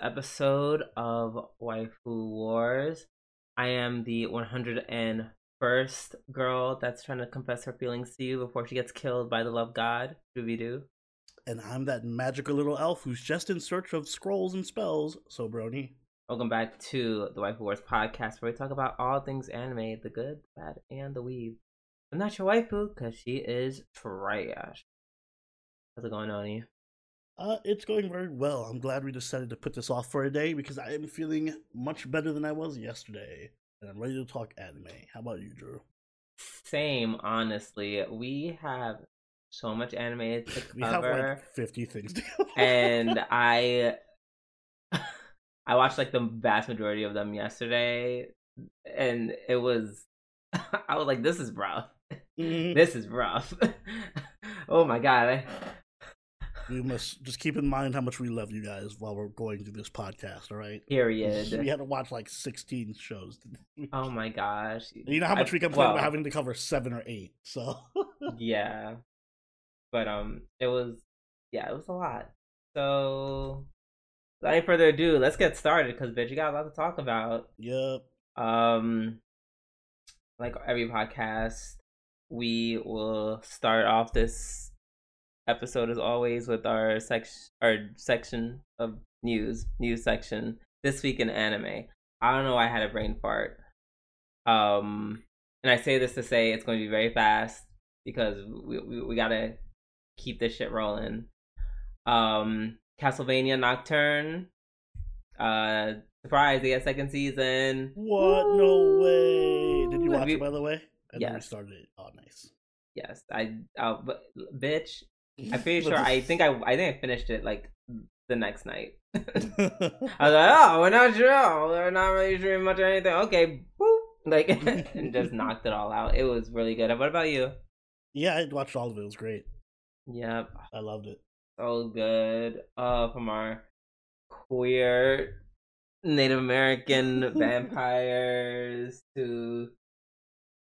episode of Waifu Wars. I am the 101st girl that's trying to confess her feelings to you before she gets killed by the love god, Doobie Doo. And I'm that magical little elf who's just in search of scrolls and spells, so Brony. Welcome back to the Waifu Wars podcast, where we talk about all things anime the good, the bad, and the weave. I'm not your waifu because she is trash. How's it going on, Uh, it's going very well. I'm glad we decided to put this off for a day because I am feeling much better than I was yesterday. And I'm ready to talk anime. How about you, Drew? Same, honestly. We have so much anime to We have cover, like 50 things to cover. and I, I watched like the vast majority of them yesterday, and it was, I was like, "This is rough. Mhm. This is rough." oh my god! I, we must just keep in mind how much we love you guys while we're going through this podcast, all right? Period. We had to watch like 16 shows. Oh my gosh! You know how much I- we complain well, about having to cover seven or eight, so. yeah but um it was yeah it was a lot so without any further ado let's get started because bitch you got a lot to talk about yep. um like every podcast we will start off this episode as always with our section our section of news news section this week in anime i don't know why i had a brain fart um and i say this to say it's going to be very fast because we, we, we gotta keep this shit rolling um castlevania nocturne uh surprise they get second season What? No way. Did you watch We- it, by the way? I we Yes. started it. Oh, nice. yes i uh, but, bitch i'm pretty sure i think i i think i finished it like the next night i was like oh we're not sure we're not really sure much or anything okay boop. like and just knocked it all out it was really good what about you yeah, I watched all of it. It was great. yep I loved it. so good. Uh, from our queer Native American vampires to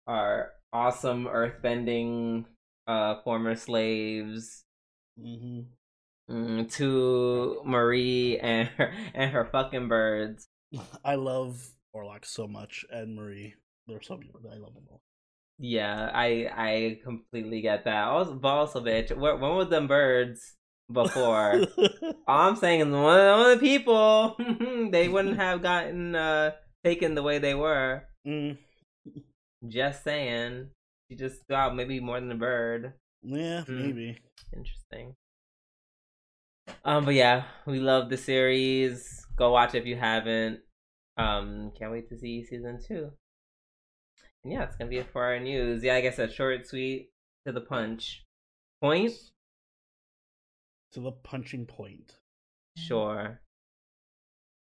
our awesome earthbending uh former slaves hmm mm, to Marie and her and her fucking birds. I love Orlok so much and Marie. They're so beautiful. I love them all. Yeah, I I completely get that. Also, but also, bitch, when were them birds before? All I'm saying is one of, one of the people they wouldn't have gotten uh taken the way they were. Mm, Just saying. She just got maybe more than a bird. yeah, Hmm. maybe. Interesting. Um, but yeah, we love the series. Go watch it if you haven't. Um, can't wait to see season two. And yeah, it's gonna be it for our news. Yeah, I guess a short, sweet, to the punch. Point? To the punching point. Sure.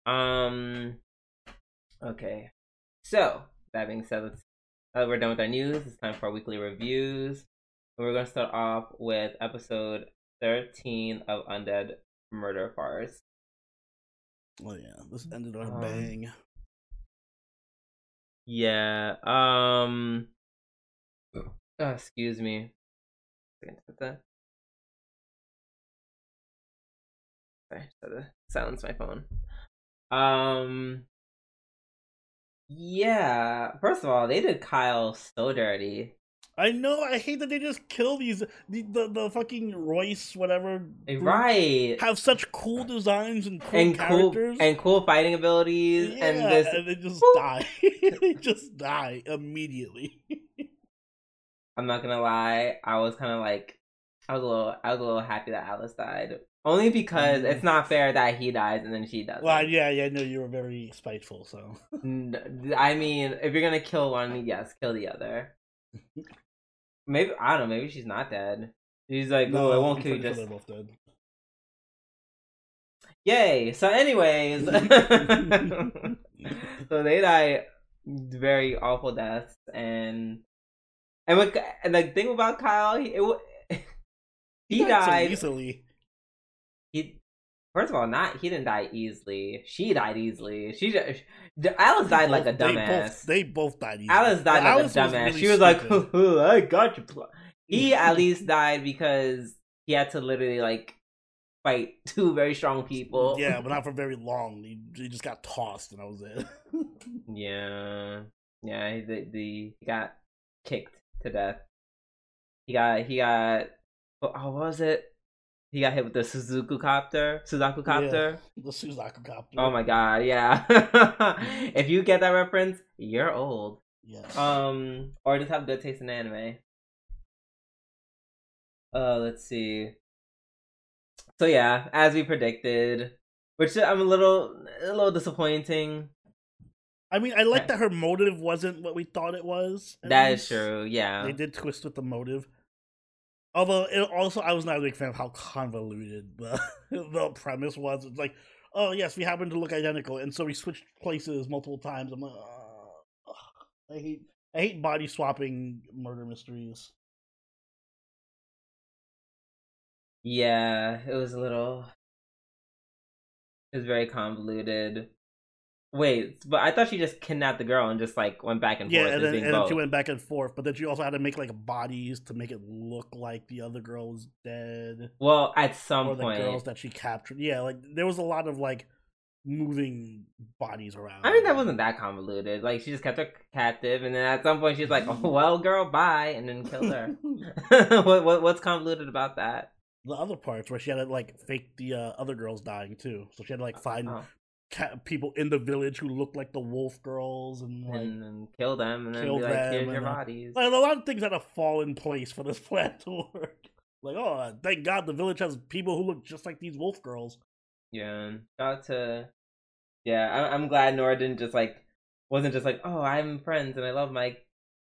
Um. Okay. So that being said, let's. Uh, we're done with our news. It's time for our weekly reviews. We're gonna start off with episode thirteen of Undead Murder Farce. Oh yeah, this ended on a Um, bang. Yeah. Um. uh, excuse me. Sorry, so to silence my phone. Um. Yeah. First of all, they did Kyle so dirty. I know. I hate that they just kill these the the, the fucking Royce whatever. Eh, Right. Have such cool designs and cool and cool characters. and cool fighting abilities yeah, and this and they just Boop. die. they just die immediately. I'm not gonna lie, I was kind of like, I was a little, I was a little happy that Alice died, only because Mm. it's not fair that he dies and then she doesn't. well, yeah, yeah. I know you were very spiteful, so. I mean, if you're gonna kill one, yes, kill the other. Maybe I don't know. Maybe she's not dead. She's like, no, oh, I won't kill you. Just they're both dead. yay. So, anyways, so they die very awful deaths, and and what, and the thing about Kyle, he, it, wa- he so died. easily. First of all not he didn't die easily she died easily she just, alice died like a Both- they dumbass both, they both died easily. alice died like Alice a dumbass really she was like stupid. i got you he at least died because he had to literally like fight two very strong people. Yeah, but not for very long. He, he just got tossed, and that was it. yeah, yeah. The the he got kicked to death. He got he got. Oh, what was it? He got hit with the Suzuku copter, Suzaku copter. Yeah, the Suzaku copter. Oh my god, yeah. if you get that reference, you're old. Yeah. Um, or just have good taste in anime. Uh, let's see. So yeah, as we predicted, which I'm a little a little disappointing. I mean, I like that her motive wasn't what we thought it was. That least. is true. Yeah, they did twist with the motive. Although it also, I was not a big fan of how convoluted the the premise was. It's like, oh yes, we happen to look identical, and so we switched places multiple times. I'm like, uh, I hate I hate body swapping murder mysteries. Yeah, it was a little. It was very convoluted. Wait, but I thought she just kidnapped the girl and just like went back and yeah, forth. Yeah, and, then, and then she went back and forth. But then she also had to make like bodies to make it look like the other girl was dead. Well, at some or point, the girls that she captured. Yeah, like there was a lot of like moving bodies around. I mean, that wasn't that convoluted. Like she just kept her captive, and then at some point she's like, "Oh well, girl, bye," and then killed her. what, what what's convoluted about that? The other parts where she had to like fake the uh, other girls dying too, so she had to like find oh people in the village who look like the wolf girls and like and, and kill them and then be like, here's your bodies. Like, a lot of things had to fall in place for this plan to work. Like, oh, thank God the village has people who look just like these wolf girls. Yeah, got to. Yeah, I- I'm glad Nora didn't just like wasn't just like, oh, I'm friends and I love my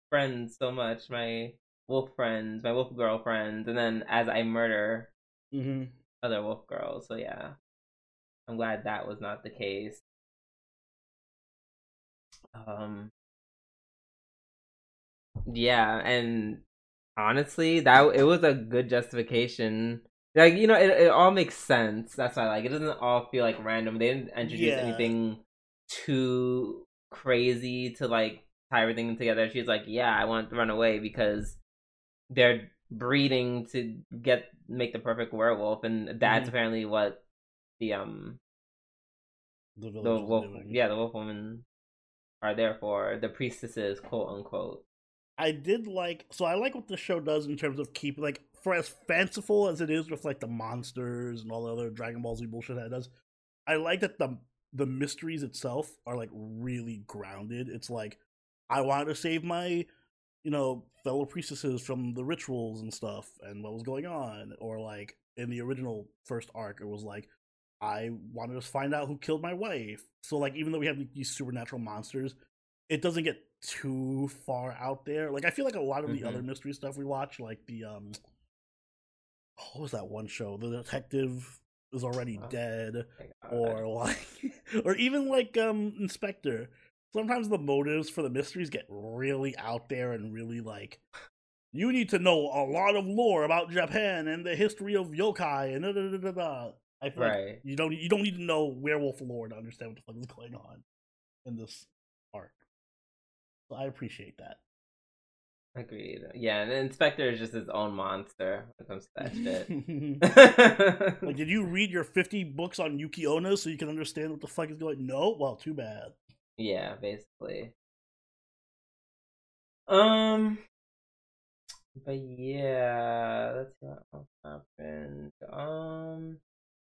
friends so much, my wolf friends, my wolf girl friends, and then as I murder mm-hmm. other wolf girls. So yeah, I'm glad that was not the case. Um yeah, and honestly, that it was a good justification. Like you know, it it all makes sense. That's why like it doesn't all feel like random. They didn't introduce yeah. anything too crazy to like tie everything together. She's like, yeah, I want to run away because they're breeding to get make the perfect werewolf, and that's mm-hmm. apparently what the um the, the wolf yeah the wolf women are there for the priestesses quote unquote. I did like so i like what the show does in terms of keep like for as fanciful as it is with like the monsters and all the other dragon ball z bullshit that it does i like that the the mysteries itself are like really grounded. It's like i wanted to save my you know fellow priestesses from the rituals and stuff and what was going on or like in the original first arc it was like I wanted to find out who killed my wife. So like even though we have these supernatural monsters, it doesn't get too far out there. Like I feel like a lot of the mm-hmm. other mystery stuff we watch, like the um what was that one show? The detective is already oh, dead. Or like or even like um In/Spectre. Sometimes the motives for the mysteries get really out there and really like you need to know a lot of lore about Japan and the history of yokai and da da da da. da. I feel right. like you don't you don't need to know werewolf lore to understand what the fuck is going on in this arc. So I appreciate that. Agreed. Yeah, and In/Spectre is just his own monster when it comes to that shit. like, did you read your 50 books on Yuki Onna so you can understand what the fuck is going? No. Well, too bad. Yeah, basically. Um, but yeah, that's what happened. Um,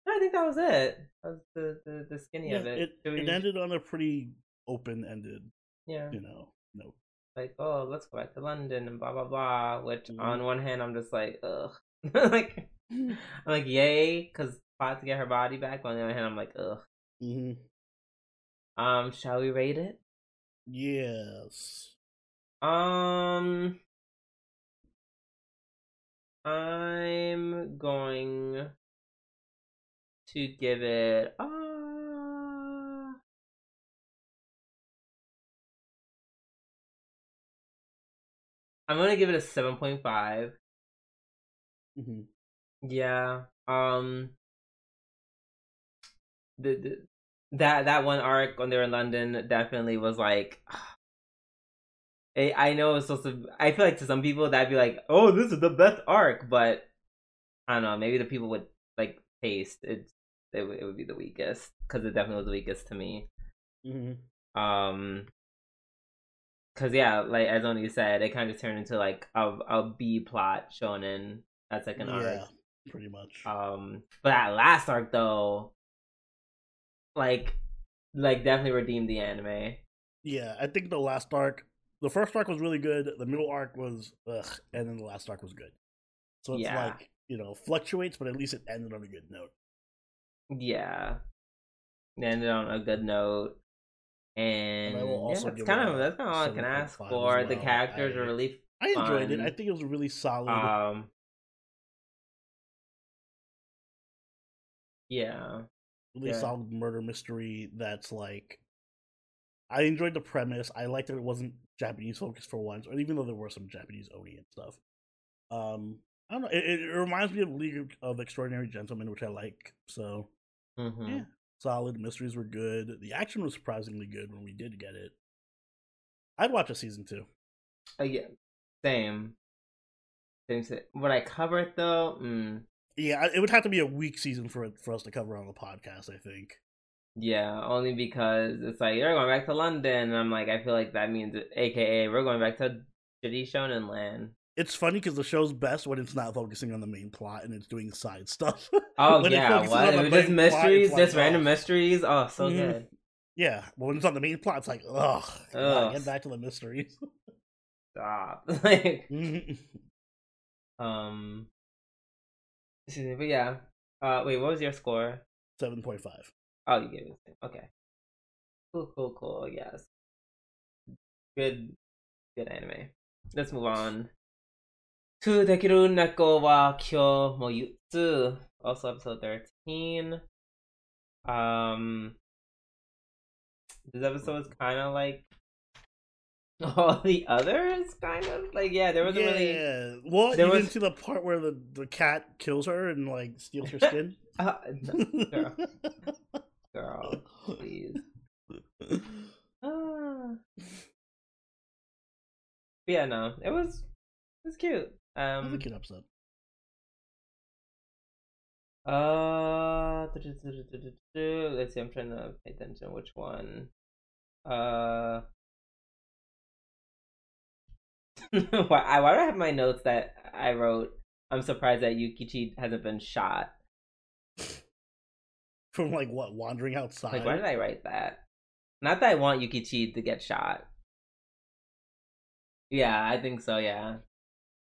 I think that was it. That was the the, the skinny yeah, of it. It, it ended on a pretty open ended. Yeah. You know, no. Like, oh, let's go back to London and blah blah blah. Which mm-hmm. on one hand, I'm just like, ugh. like, I'm like, yay, because plot to get her body back. But on the other hand, I'm like, ugh. Mm-hmm. Um, shall we rate it? Yes. Um, I'm going to give it uh I'm gonna give it a seven point five. mm mm-hmm. Yeah. Um. The, the that that one arc when they were in London definitely was like. I, I know it's supposed to. I feel like to some people that'd be like, "Oh, this is the best arc," but I don't know. Maybe the people would like taste, it it, w- it would be the weakest because it definitely was the weakest to me. Mm-hmm. Um, cause yeah, like as Oni said, it kind of turned into like a a B plot shonen that second Yeah, arc. pretty much. Um, but that last arc though, like, like definitely redeemed the anime. yeah, I think the last arc, the first arc was really good. The middle arc was ugh, and then the last arc was good. So it's Yeah. like you know fluctuates, but at least it ended on a good note. Yeah, ended on a good note. And, also yeah, that's kind of that's kind of all I can ask 7.5 as for. The characters I- are really I enjoyed it. I think it was a really solid. um yeah really Yeah. solid murder mystery that's like I enjoyed the premise. I liked that it wasn't Japanese focused for once, or even though there were some Japanese Oni and stuff. Um, I don't know. It, it reminds me of League of Extraordinary Gentlemen, which I like. So hmm yeah, solid. Mysteries were good. The action was surprisingly good when we did get it. I'd watch a season two. Uh, yeah same same si- would I cover it though mm, Yeah, it would have to be a weak season for for us to cover on the podcast. I think. yeah only because it's like you're going back to London and I'm like I feel like that means aka we're going back to shitty shonen land It's funny because the show's best when it's not focusing on the main plot and it's doing side stuff. oh yeah what it just mysteries just random mysteries oh so Mhm. good Yeah, well, when it's on the main plot, it's like, ugh, Ugh. get back to the mysteries. stop like Mhm. um but yeah uh wait what was your score 7.5. Oh, you gave it. Okay. Cool, cool, cool. Yes. Good, good anime. Let's move on to Dekiru Neko wa Kyo mo Yutsu. Also episode 13. Um, this episode is kind of like all the others, kind of. Like, yeah, there wasn't yeah. really. Well, there you was- didn't see the part where the, the cat kills her and, like, steals her skin? Uh, no, girl, girl, please. Ah. Yeah, no, it was it was cute. Was a Um, episode. uh, let's see. I'm trying to pay attention. Which one? Uh, why? I why do I have my notes that I wrote? I'm surprised that Yukichi hasn't been shot. From, like, what, wandering outside? Like, why did I write that? Not that I want Yukichi to get shot. Yeah, I think so. Yeah.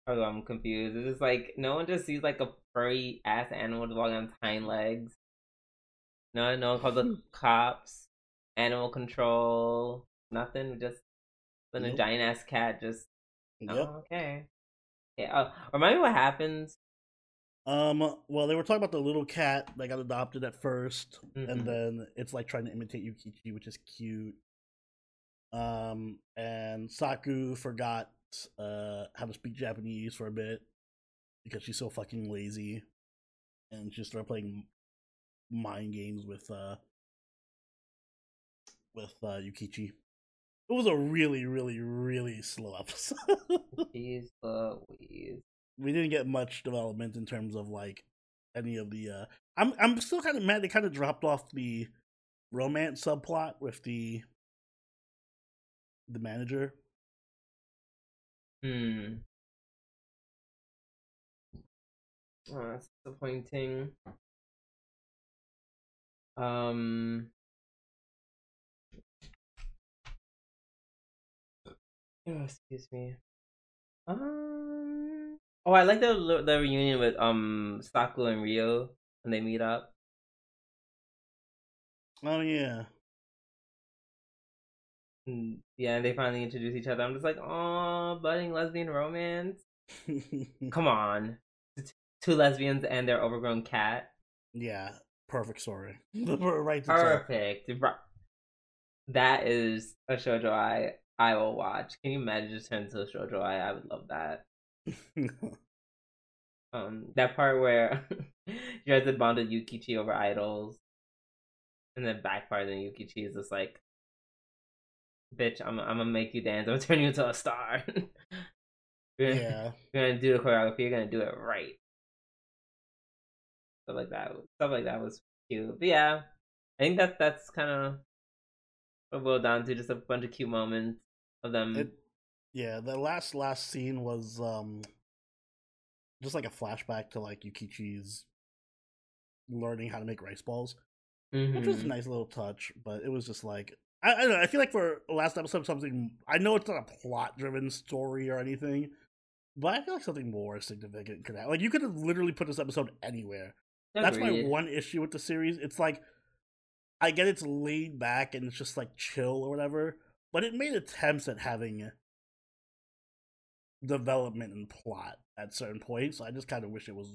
Oh, I'm confused. It's just like no one just sees like a furry ass animal walking on hind legs. No, no one calls the cops. Animal control. Nothing. Just then a giant ass cat just. Yep. Oh, okay. Yeah. Oh, remind me what happens. Um, well, they were talking about the little cat that got adopted at 1st Mhm. and then it's like trying to imitate Yukichi, which is cute. Um, and Saku forgot uh how to speak Japanese for a bit because she's so fucking lazy, and she started playing mind games with uh with uh Yukichi. It was a really, really, really slow episode. Jeez Louise. we didn't get much development in terms of like any of the uh I'm I'm still kind of mad they kind of dropped off the romance subplot with the the manager. Hmm. Oh, that's disappointing. Um. Oh, excuse me. Um. Oh, I like the the reunion with um Saku and Rio when they meet up. Oh yeah. And, yeah, they finally introduce each other. I'm just like, oh, budding lesbian romance. Come on, two lesbians and their overgrown cat. yeah, perfect story. right to. Perfect. That is a shoujo I I will watch. Can you imagine just turn into a shoujo I? I would love that. Um, that part where you guys had bonded Yukichi over idols, and then back part, then Yukichi is just like, "Bitch, I'm I'm gonna make you dance. I'm gonna turn you into a star. you're, gonna, yeah. you're gonna do the choreography. You're gonna do it right." stuff like that. Stuff like that was cute. But yeah, I think that that's kind of what boiled down to just a bunch of cute moments of them. It, yeah, the last last scene was um just like a flashback to like Yukichi's learning how to make rice balls, mm-hmm. which was a nice little touch. But it was just like I, I don't know. I feel like for last episode, something I know it's not a plot driven story or anything, but I feel like something more significant could happen. Like you could have literally put this episode anywhere. That's my one issue with the series. It's like I get it's laid back and it's just like chill or whatever, but it made attempts at having development and plot at certain points. I just kind of wish it was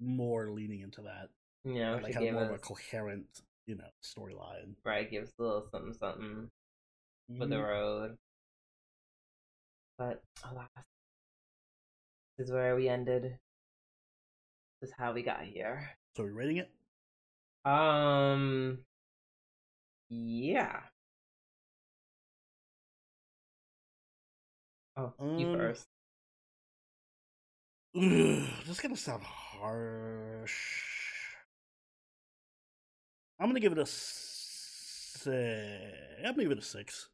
more leaning into that, Yeah, like have more of a coherent, you know, storyline. right, gives a little something something for the Mhm. road. But alas, this is where we ended. This is how we got here. So, are we rating it? Um, yeah. Oh, you Um, first. Ugh, this is gonna sound harsh. I'm gonna give it a six. I'm gonna give it a six.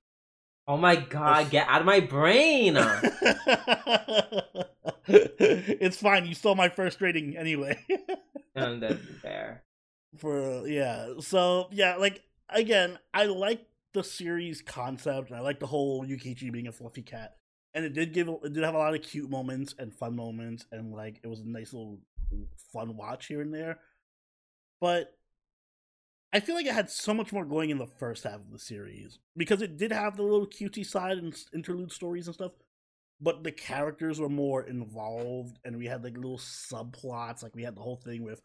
Oh my god, get out of my brain! it's fine. You stole my first rating anyway. Um, and that's fair. For yeah, so yeah, like again, I like the series concept, and I like the whole Yukichi being a fluffy cat, and it did give it did have a lot of cute moments and fun moments, and like it was a nice little fun watch here and there. But I feel like it had so much more going in the first half of the series because it did have the little cutie side and interlude stories and stuff, but the characters were more involved, and we had like little subplots. Like we had the whole thing with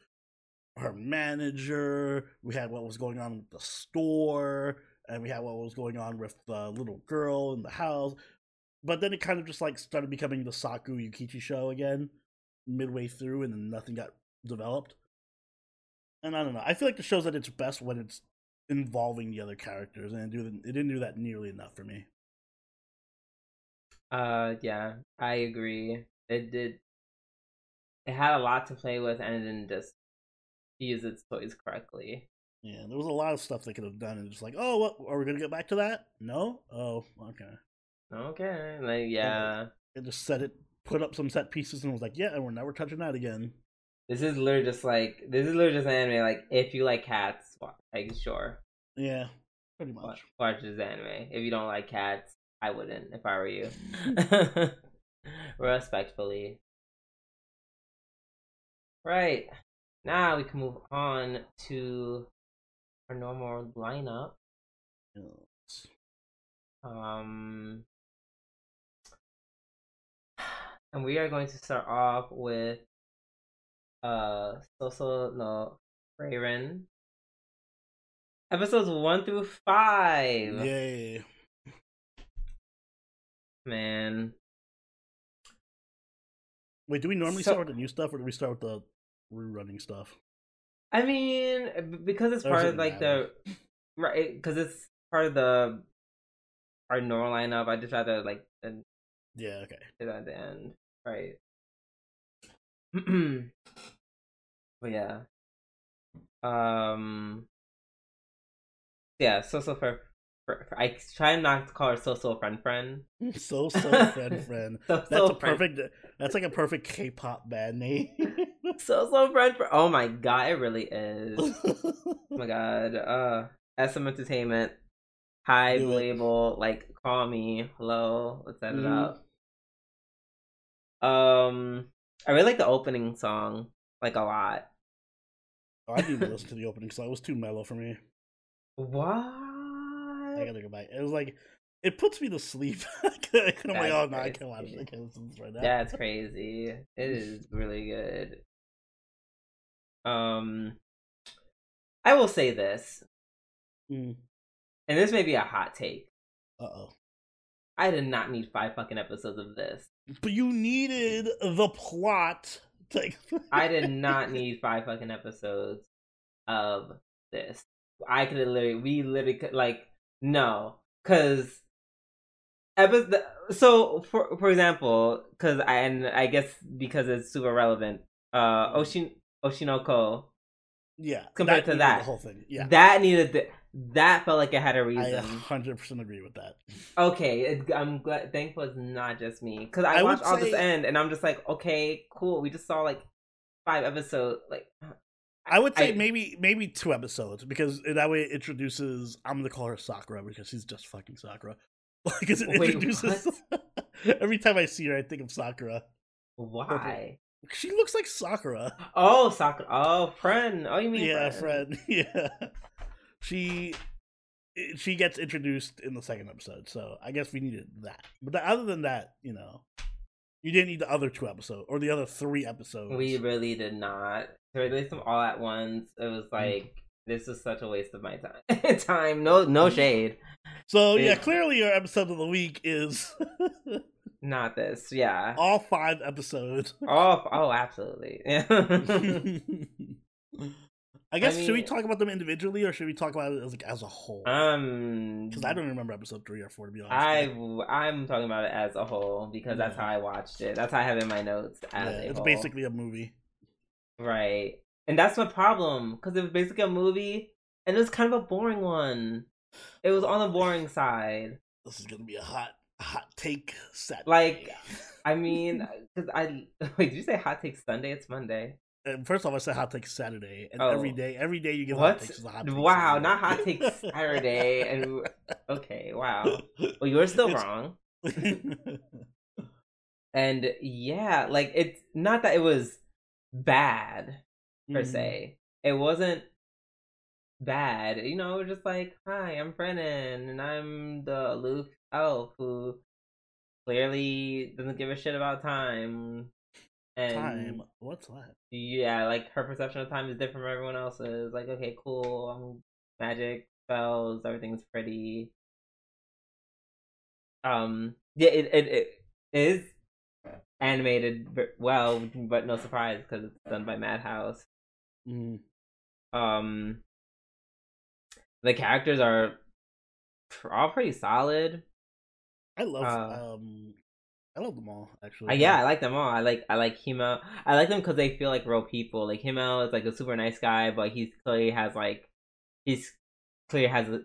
her manager. We had what was going on with the store, and we had what was going on with the little girl in the house. But then it kind of just like started becoming the Saku Yukichi show again, midway through, and then nothing got developed. And I don't know. I feel like the show's at its best when it's involving the other characters, and it, do, it didn't do that nearly enough for me. Uh, yeah, I agree. It did. It had a lot to play with, and it didn't just use its toys correctly. Yeah, there was a lot of stuff they could have done, and just like, oh, what are we gonna get back to that? No, oh, okay. Okay, like yeah, It just set it, put up some set pieces, and was like, yeah, and we're never touching that again. This is literally just like this is literally just an anime. Like, if you like cats, like sure, Yeah, pretty much. watch this anime. If you don't like cats, I wouldn't. If I were you, respectfully. Right now, we can move on to our normal lineup. Yes. Um, and we are going to start off with uh Soso no Frieren. Episodes one through five. Yay. Man. Wait, do we normally So- start with the new stuff, or do we start with the rerunning stuff? I mean, because it's part of like the right, because it's part of the our normal lineup. I just rather like and Yeah, okay. at the end, right? but yeah, um, yeah. So so for, I try not to call her so so friend friend. So so friend friend. So That's so a friend- perfect. That's like a perfect K-pop band name. So so friend friend. Oh my god, it really is. Oh my god. Uh, SM Entertainment. HYBE Do it. label, like call me. Hello, let's set it Mhm. up. Um, I really like the opening song, like a lot. Oh, I didn't even listen to the opening song. It was too mellow for me. What? I gotta go back. It was like it puts me to sleep. I'm like, That's oh no, I can't watch crazy. it. I can't listen to this right now. That's crazy. It is really good. Um, I will say this, Mm. and this may be a hot take. Uh oh. I did not need five fucking episodes of this. But you needed the plot. To... I did not need five fucking episodes of this. I could have literally, we literally could, like, no. Because, episode, so, for for example, because I, and I guess because it's super relevant, uh, Oshin, Oshi no Ko. Yeah, compared that to that. the whole thing. Yeah, That needed the, that felt like it had a reason. I hundred percent agree with that. Okay, it, I'm glad. Thankful it's not just me because I, I watched all this end and I'm just like, okay, cool. We just saw like five episodes. Like, uh, I would say I- maybe maybe two episodes because that way it introduces. I'm gonna call her Sakura because she's just fucking Sakura. Because it Wait, introduces. every time I see her, I think of Sakura. why? She looks like Sakura. Oh, Sakura. Oh, friend. Oh, you mean yeah, friend? friend. Yeah, she she gets introduced in the second episode, so I guess we needed that. But the, other than that, you know, you didn't need the other two episodes or the other three episodes. We really did not. To release them all at once, it was Mm-hmm. like this is such a waste of my time. time. No, no shade. so yeah, Yeah. clearly your episode of the week is Not this. Yeah. all five episodes. Oh, oh, absolutely. Yeah. I guess should we talk about them individually or should we talk about it as like as a whole? um, Because I don't remember episode three or four to be honest. I I'm talking about it as a whole because that's how I watched it. That's how I have it in my notes yeah, a it's whole. basically a movie. right, and that's my problem because it was basically a movie and it was kind of a boring one. It was on the boring side. This is gonna be a hot hot take set. Like, I mean, because I wait. Did you say hot take Sunday? It's Monday. And first off, I said hot take Saturday, and Oh. every day, every day you give hot takes is a hot take. Wow, Saturday. not hot take Saturday. and okay, wow. Well, you're still It's- wrong. And yeah, like it's not that it was bad per Mhm. se. It wasn't bad. You know, it was just like, hi, I'm Brennan, and I'm the aloof elf who clearly doesn't give a shit about time. And Time. What's that? yeah, like her perception of time is different from everyone else's. Like, okay, cool, I'm magic, spells, everything's pretty. Um, yeah, it it, it is animated well, but no surprise because it's done by Madhouse. Mm. Um, the characters are all pretty solid. I love Uh, um, I love them all actually. Uh, yeah, I like them all. I like I like Himmel. I like them because they feel like real people. Like Himmel is like a super nice guy, but he's clearly has like he's clearly has a,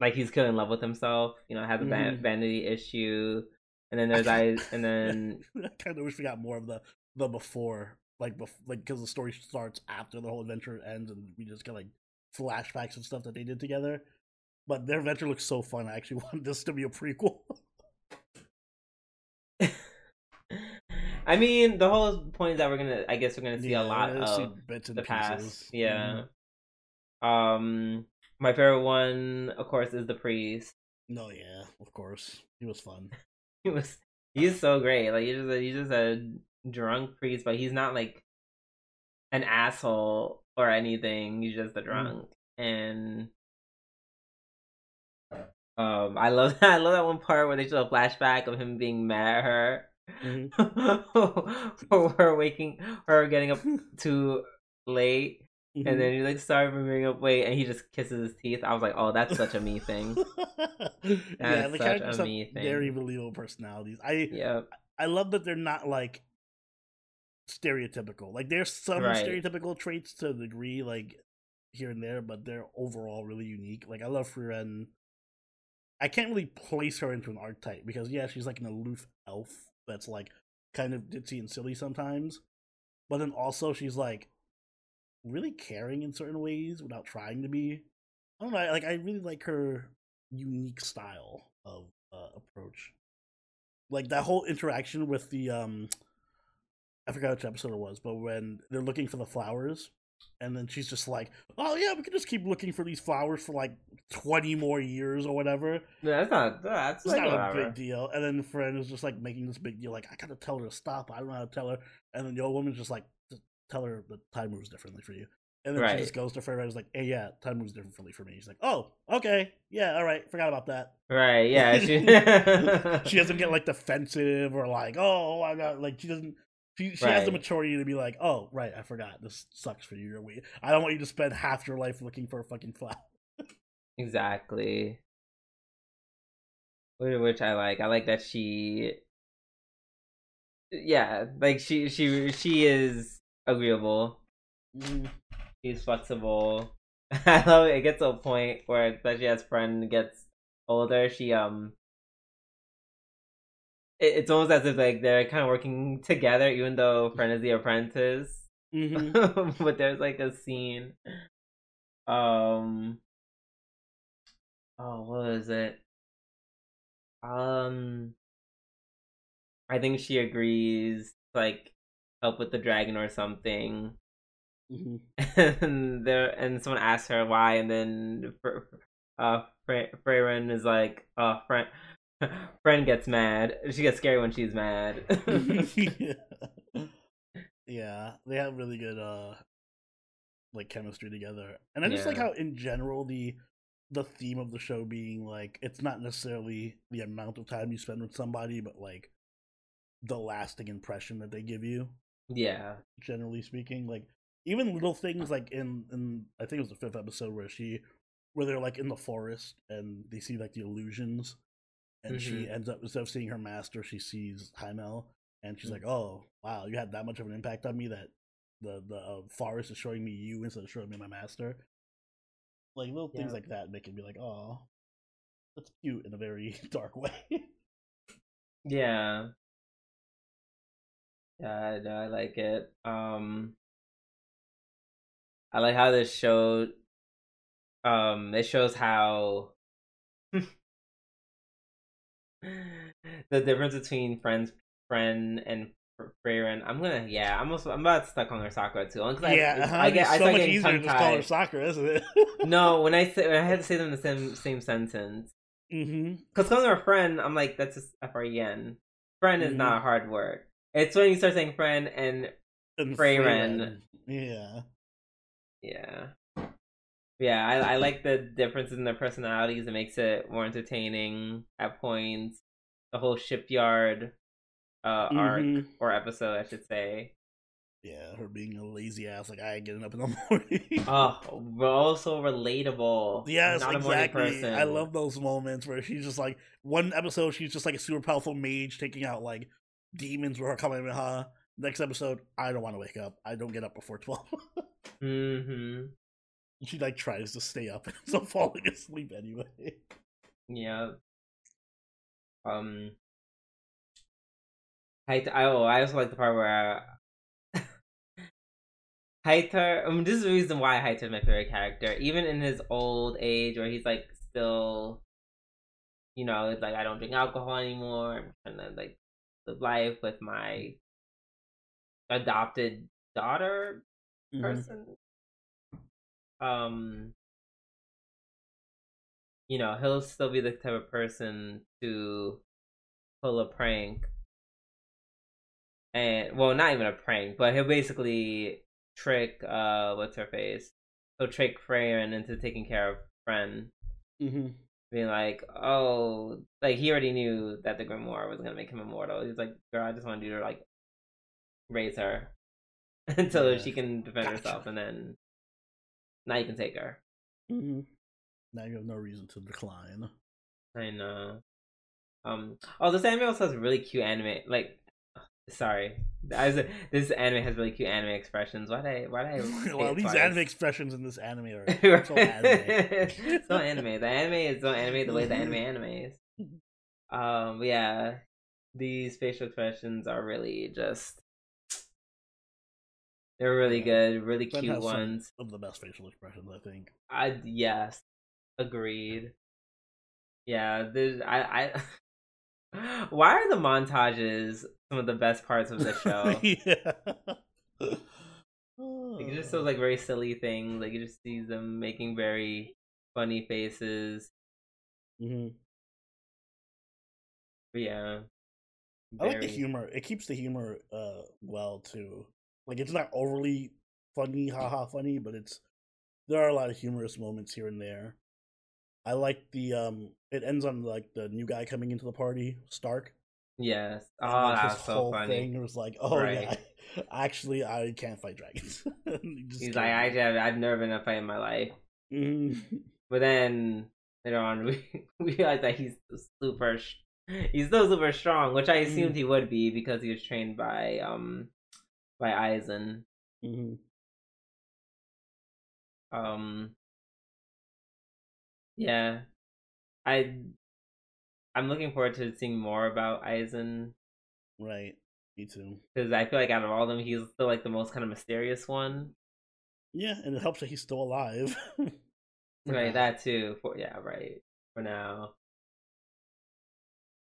like he's clearly in love with himself. You know, has a van- Mhm. vanity issue. And then there's I and then I kind of wish we got more of the the before, like bef- like because the story starts after the whole adventure ends, and we just get like flashbacks and stuff that they did together. But their adventure looks so fun. I actually want this to be a prequel. I mean the whole point is that we're gonna I guess we're gonna see Yeah, a lot of the past. pieces. Yeah. Mhm. Um my favorite one, of course, is the priest. No, yeah, of course, he was fun. he was he's so great. Like he's just a, he's just a drunk priest, but he's not like an asshole or anything. He's just a drunk, and um, I love that. I love that one part where they show a flashback of him being mad at her Mhm. for her waking her getting up too late. Mhm. And then he's like, sorry for being up late, and he just kisses his teeth. I was like, oh, that's such a me thing. yeah, the such a me thing. very believable personalities. I Yep. I love that they're not like stereotypical. Like there's some Right. stereotypical traits to a degree, like here and there, but they're overall really unique. Like I love Frieren. I can't really place her into an archetype because yeah, she's like an aloof elf that's like kind of ditzy and silly sometimes. But then also she's like really caring in certain ways without trying to be. I don't know, like I really like her unique style of uh, approach like that whole interaction with the um I forgot which episode it was, but when they're looking for the flowers and then she's just like, "Oh yeah, we can just keep looking for these flowers for like 20 more years or whatever." That's not that's like not a big deal. And then the friend is just like making this big deal like, "I got to tell her to stop. I don't know how to tell her." And then the old woman's just like, tell her the time moves differently for you." And then Right. she just goes to Fred and is like, "Hey, yeah, time moves differently for me." He's like, "Oh, okay. Yeah, all right. Forgot about that." Right, yeah. She, she doesn't get like defensive or like, oh, I got like she doesn't. She she has the maturity to be like, oh, right, I forgot. This sucks for you. I don't want you to spend half your life looking for a fucking flower. Exactly. Which I like. I like that she Yeah, like she she she is agreeable. Mm. She's flexible. I love it. It gets to a point where, especially as Fern gets older, she um, it, it's almost as if like they're kind of working together, even though Fern is the apprentice. Mm-hmm. but there's like a scene. Um. Oh, what is it? Um. I think she agrees, like, help with the dragon or something. hmm and there and someone asks her why and then Fr- uh Fre- Frieren is like uh friend friend gets mad she gets scary when she's mad yeah. yeah, they have really good uh like chemistry together. And I just like how in general the the theme of the show being like it's not necessarily the amount of time you spend with somebody, but like the lasting impression that they give you, yeah generally speaking. Like even little things like in in I think it was the fifth episode where she where they're like in the forest and they see like the illusions and she Mhm. ends up instead of seeing her master, she sees Himmel and she's Mm. like, "Oh, wow, you had that much of an impact on me that the the uh, forest is showing me you instead of showing me my master." Like little things like that make it be like, "Oh, that's cute in a very dark way." yeah yeah no i like it um i like how this show um it shows how the difference between friends friend and Fr- Frieren. I'm gonna yeah. I'm also I'm about stuck on her Sakura too. Only 'cause I, yeah, I, uh-huh, get it's I so much easier to just call her. Sakura, isn't it? No, when I say when I had to say them in the same same sentence. hmm Because calling her a friend, I'm like that's just F R E N. Friend is Mhm. not a hard word. It's when you start saying friend and And Frieren. Yeah. yeah. Yeah, I, I like the differences in their personalities. It makes it more entertaining at points. The whole shipyard uh, arc Mhm. or episode, I should say. Yeah, her being a lazy ass, like I ain't getting up in the morning. Oh, but also relatable. yes, Not exactly. I love those moments where she's just like one episode she's just like a super powerful mage taking out like demons with her Kamehameha. Next episode, I don't want to wake up. I don't get up before twelve. Mm-hmm. She like tries to stay up and ends up falling asleep anyway. Yeah. Um. I I oh I also like the part where. Uh, Heiter, um, this is the reason why Heiter is my favorite character. Even in his old age, where he's like still, you know, it's like I don't drink alcohol anymore. I'm trying to like live life with my adopted daughter Mhm. person. Um, you know, he'll still be the type of person to pull a prank. And well, not even a prank, but he'll basically trick uh what's her face? He'll trick Frieren into taking care of Fern. Mhm. Being like, oh, like he already knew that the Grimoire was gonna make him immortal. He's like, girl, I just want you to like raise her until Yeah. she can defend Gotcha. herself, and then now you can take her. Mhm. Now you have no reason to decline. I know. Um. Oh, this anime also has really cute anime. Like, sorry, as a, this anime has really cute anime expressions. Why did I? Why did I? well, these twice? anime expressions in this anime are so anime. so anime. The anime is so anime the way the anime animes. Um. Yeah. These facial expressions are really just. They're really good, really Ben cute ones. of the best facial expressions, I think. I yes, agreed. Yeah, there's I I. Why are the montages some of the best parts of the show? yeah. Like just those like very silly things. Like you just see them making very funny faces. Mhm. But yeah. I like the humor. It keeps the humor uh well too. Like it's not overly funny, haha funny, but it's there are a lot of humorous moments here and there. I like the um it ends on like the new guy coming into the party, Stark. Yes. Oh, like, that's so whole funny. thing was like, oh Right. yeah, actually I can't fight dragons. He's like, I have, I've never been in a fight in my life. Mhm. But then later on, we, we realize that he's super. He's still super strong, which I assumed Mm. he would be because he was trained by um by Eisen. Mhm. Um, yeah, I I'm looking forward to seeing more about Eisen Right. Me too. because I feel like out of all of them, he's still like the most kind of mysterious one. Yeah, and it helps that he's still alive. Right, now. that too. For yeah, right. For now.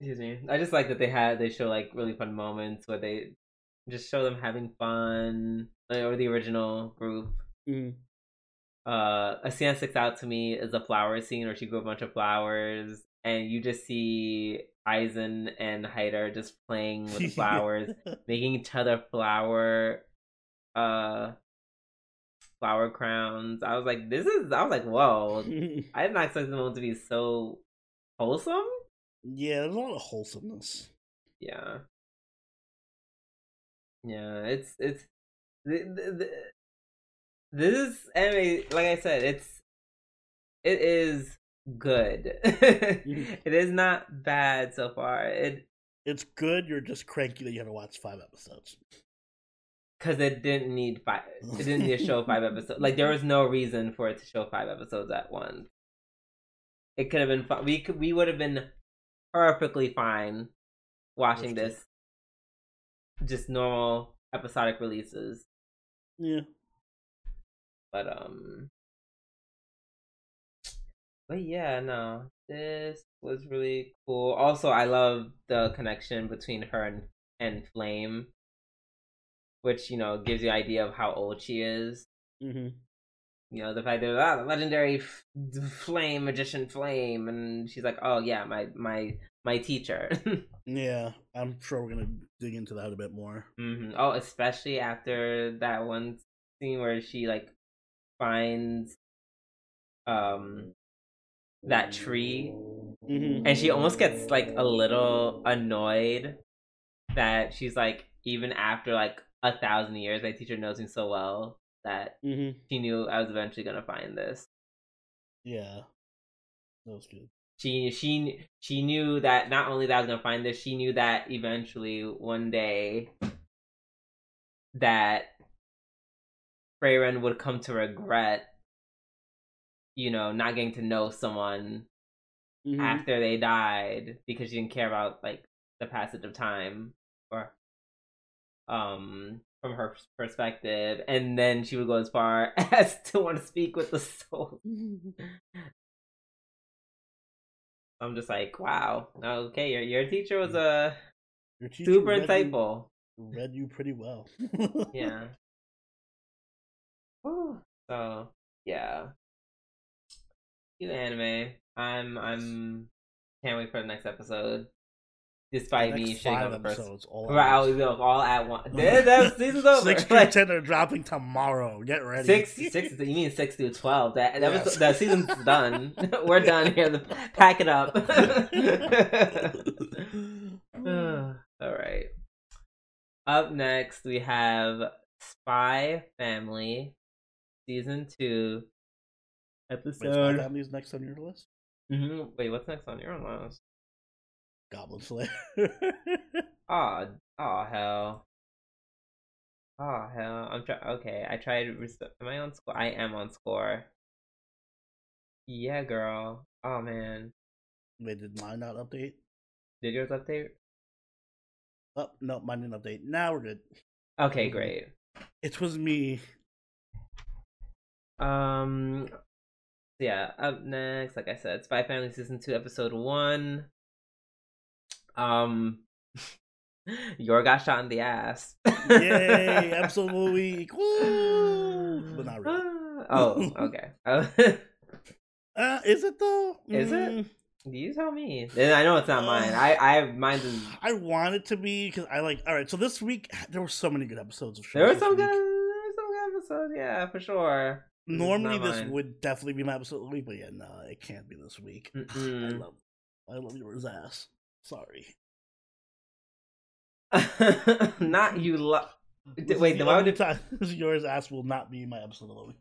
Excuse me. I just like that they had they show like really fun moments where they just show them having fun, like, or the original group. Mhm. Uh, a scene that sticks out to me is the flower scene where she grew a bunch of flowers, and you just see Eisen and Heiter just playing with flowers, making each other flower, uh, flower crowns. I was like, this is. I was like, whoa. I did not expect the moment to be so wholesome. yeah, there's a lot of wholesomeness. Yeah. Yeah, it's it's th- th- th- this anime. Like I said, it's it is good. Mm-hmm. it is not bad so far. It It's good. You're just cranky that you haven't watched five episodes. because it didn't need five. It didn't need to show five episodes. Like there was no reason for it to show five episodes at once. It could have been. Fun. We could. We would have been perfectly fine watching this. Just normal episodic releases, Yeah. but um. But yeah, no, this was really cool. Also, I love the connection between her and, and Flamme, which you know gives you an idea of how old she is. Mm-hmm. you know the fact that ah, the legendary f- flame magician Flamme and she's like oh yeah my my my teacher Yeah, I'm sure we're gonna dig into that a bit more. hmm oh especially after that one scene where she like finds um that tree Mm-hmm. and she almost gets like a little annoyed that she's like even after like a thousand years my teacher knows me so well that Mm-hmm. she knew i was eventually gonna find this Yeah, that was good. She she she knew that not only that I was gonna find this, she knew that eventually one day that Frieren would come to regret, you know, not getting to know someone Mhm. after they died because she didn't care about like the passage of time or um from her perspective and then she would go as far as to want to speak with the soul I'm just like, wow. Okay, your your teacher was a uh, Your teacher super read you- insightful. read you pretty well. Yeah. Whew. So yeah. Good anime. I'm I'm can't wait for the next episode. Despite me shitting on the first episodes, all Right, at I'll once. go all at once. That, that season's over. Six through Like, ten are dropping tomorrow. Get ready. Six, six. You mean six through twelve? That that Yes. was the season's done. We're done here. Pack it up. All right. Up next, we have Spy Family, season two, Wait, Spy episode. Family's next on your list. hmm Wait, what's next on your list? Goblin Slayer. Oh, oh hell. Oh hell. I'm trying. Okay, I tried. Rest- am I on score? I am on score. Yeah, girl. Oh man. Wait, did mine not update? Did yours update? Oh no, mine didn't update. Now we're good. Okay, great. It was me. Um, yeah. Up next, like I said, Spy Family season two, episode one. Um, Yor got shot in the ass. Yay! Episode of the week. Woo! But not really. oh, okay. Oh, Uh, is it though? Is it? Mm, you tell me. Then I know it's not mine. I, I, mine is. I want it to be because I like. All right, so this week there were so many good episodes of shows. There were some good, there were some good episodes. Yeah, for sure. Normally, this mine. would definitely be my episode of the week, but yeah, no, it can't be this week. I love, I love Yor's ass. Sorry. not you. Lo- This is Wait, the then why would it? time Yor's ass will not be my episode of the week.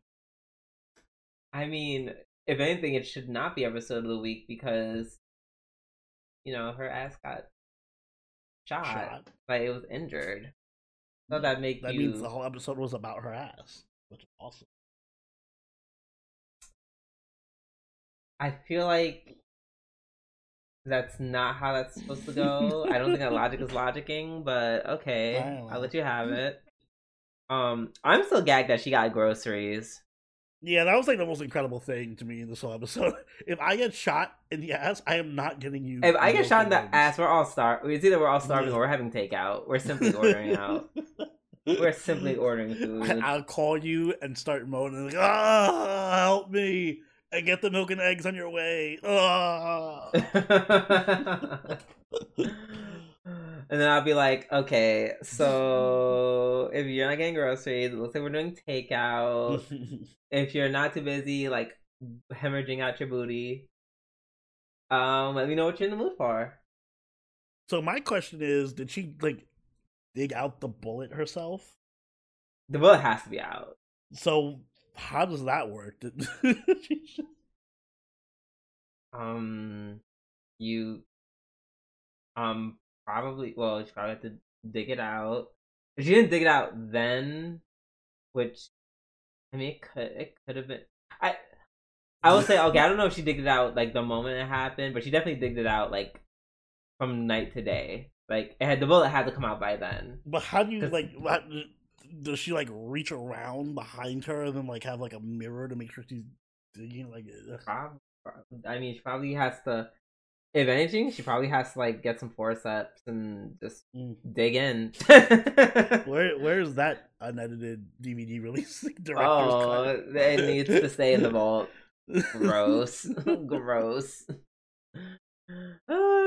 I mean, if anything, it should not be episode of the week because, you know, her ass got shot. Shot. Like it was injured. So mm, that make That you. means the whole episode was about her ass, which is awesome. I feel like that's not how that's supposed to go. I don't think that logic is logicking, but okay, I'll let you have it. Um, I'm still gagged that she got groceries. Yeah, that was like the most incredible thing to me in this whole episode. If I get shot in the ass, I am not getting you. If I get shot in the things. ass, we're all starving. It's either we're all starving yeah. or we're having takeout. We're simply ordering out. We're simply ordering food. I'll call you and start moaning like, "Ah, help me! And get the milk and eggs on your way." And then I'll be like, okay, so if you're not getting groceries, it looks like we're doing takeout. if you're not too busy, like hemorrhaging out your booty, um, let me know what you're in the mood for. So my question is, did she like dig out the bullet herself? The bullet has to be out. So how does that work? um, you um probably well she probably had to dig it out. If she didn't dig it out then, which I mean it could it could have been I I would say okay, I don't know if she digged it out like the moment it happened, but she definitely digged it out like from night to day. Like it had the bullet had to come out by then. But how do you like what, does she like reach around behind her and then like have like a mirror to make sure she's digging like probably, I mean she probably has to if anything, she probably has to like get some forceps and just mm. dig in. Where where's that unedited DVD release? oh, cut? it needs to stay in the vault. Gross, gross. Oh,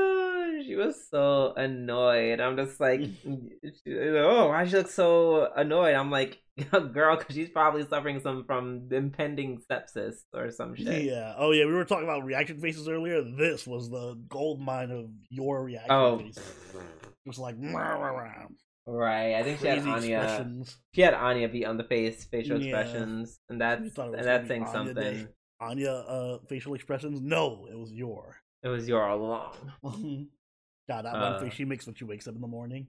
she was so annoyed. I'm just like, oh, why she look so annoyed? I'm like, girl, because she's probably suffering some from impending sepsis or some shit. Yeah. Oh yeah, we were talking about reaction faces earlier. This was the gold mine of Yor reaction oh. face. It was like, right. I think she had Anya. She had Anya beat on the face, facial yeah. expressions, and that's and that's saying Anya something. Day. Anya uh, facial expressions. No, it was your. It was your all along. God, that uh, one face she makes when she wakes up in the morning.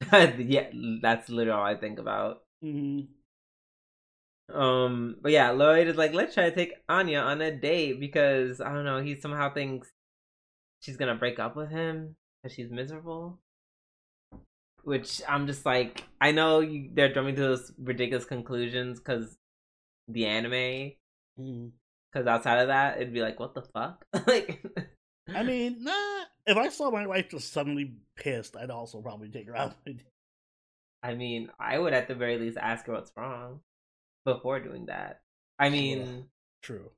yeah, that's literally all I think about. Mm-hmm. Um, but yeah, Lloyd is like, let's try to take Anya on a date because I don't know, he somehow thinks she's gonna break up with him because she's miserable. Which I'm just like, I know you, they're jumping to those ridiculous conclusions because the anime. Because mm-hmm. outside of that, it'd be like, what the fuck? like, I mean, nah. If I saw my wife just suddenly pissed, I'd also probably take her out. I mean, I would at the very least ask her what's wrong before doing that. I mean, true.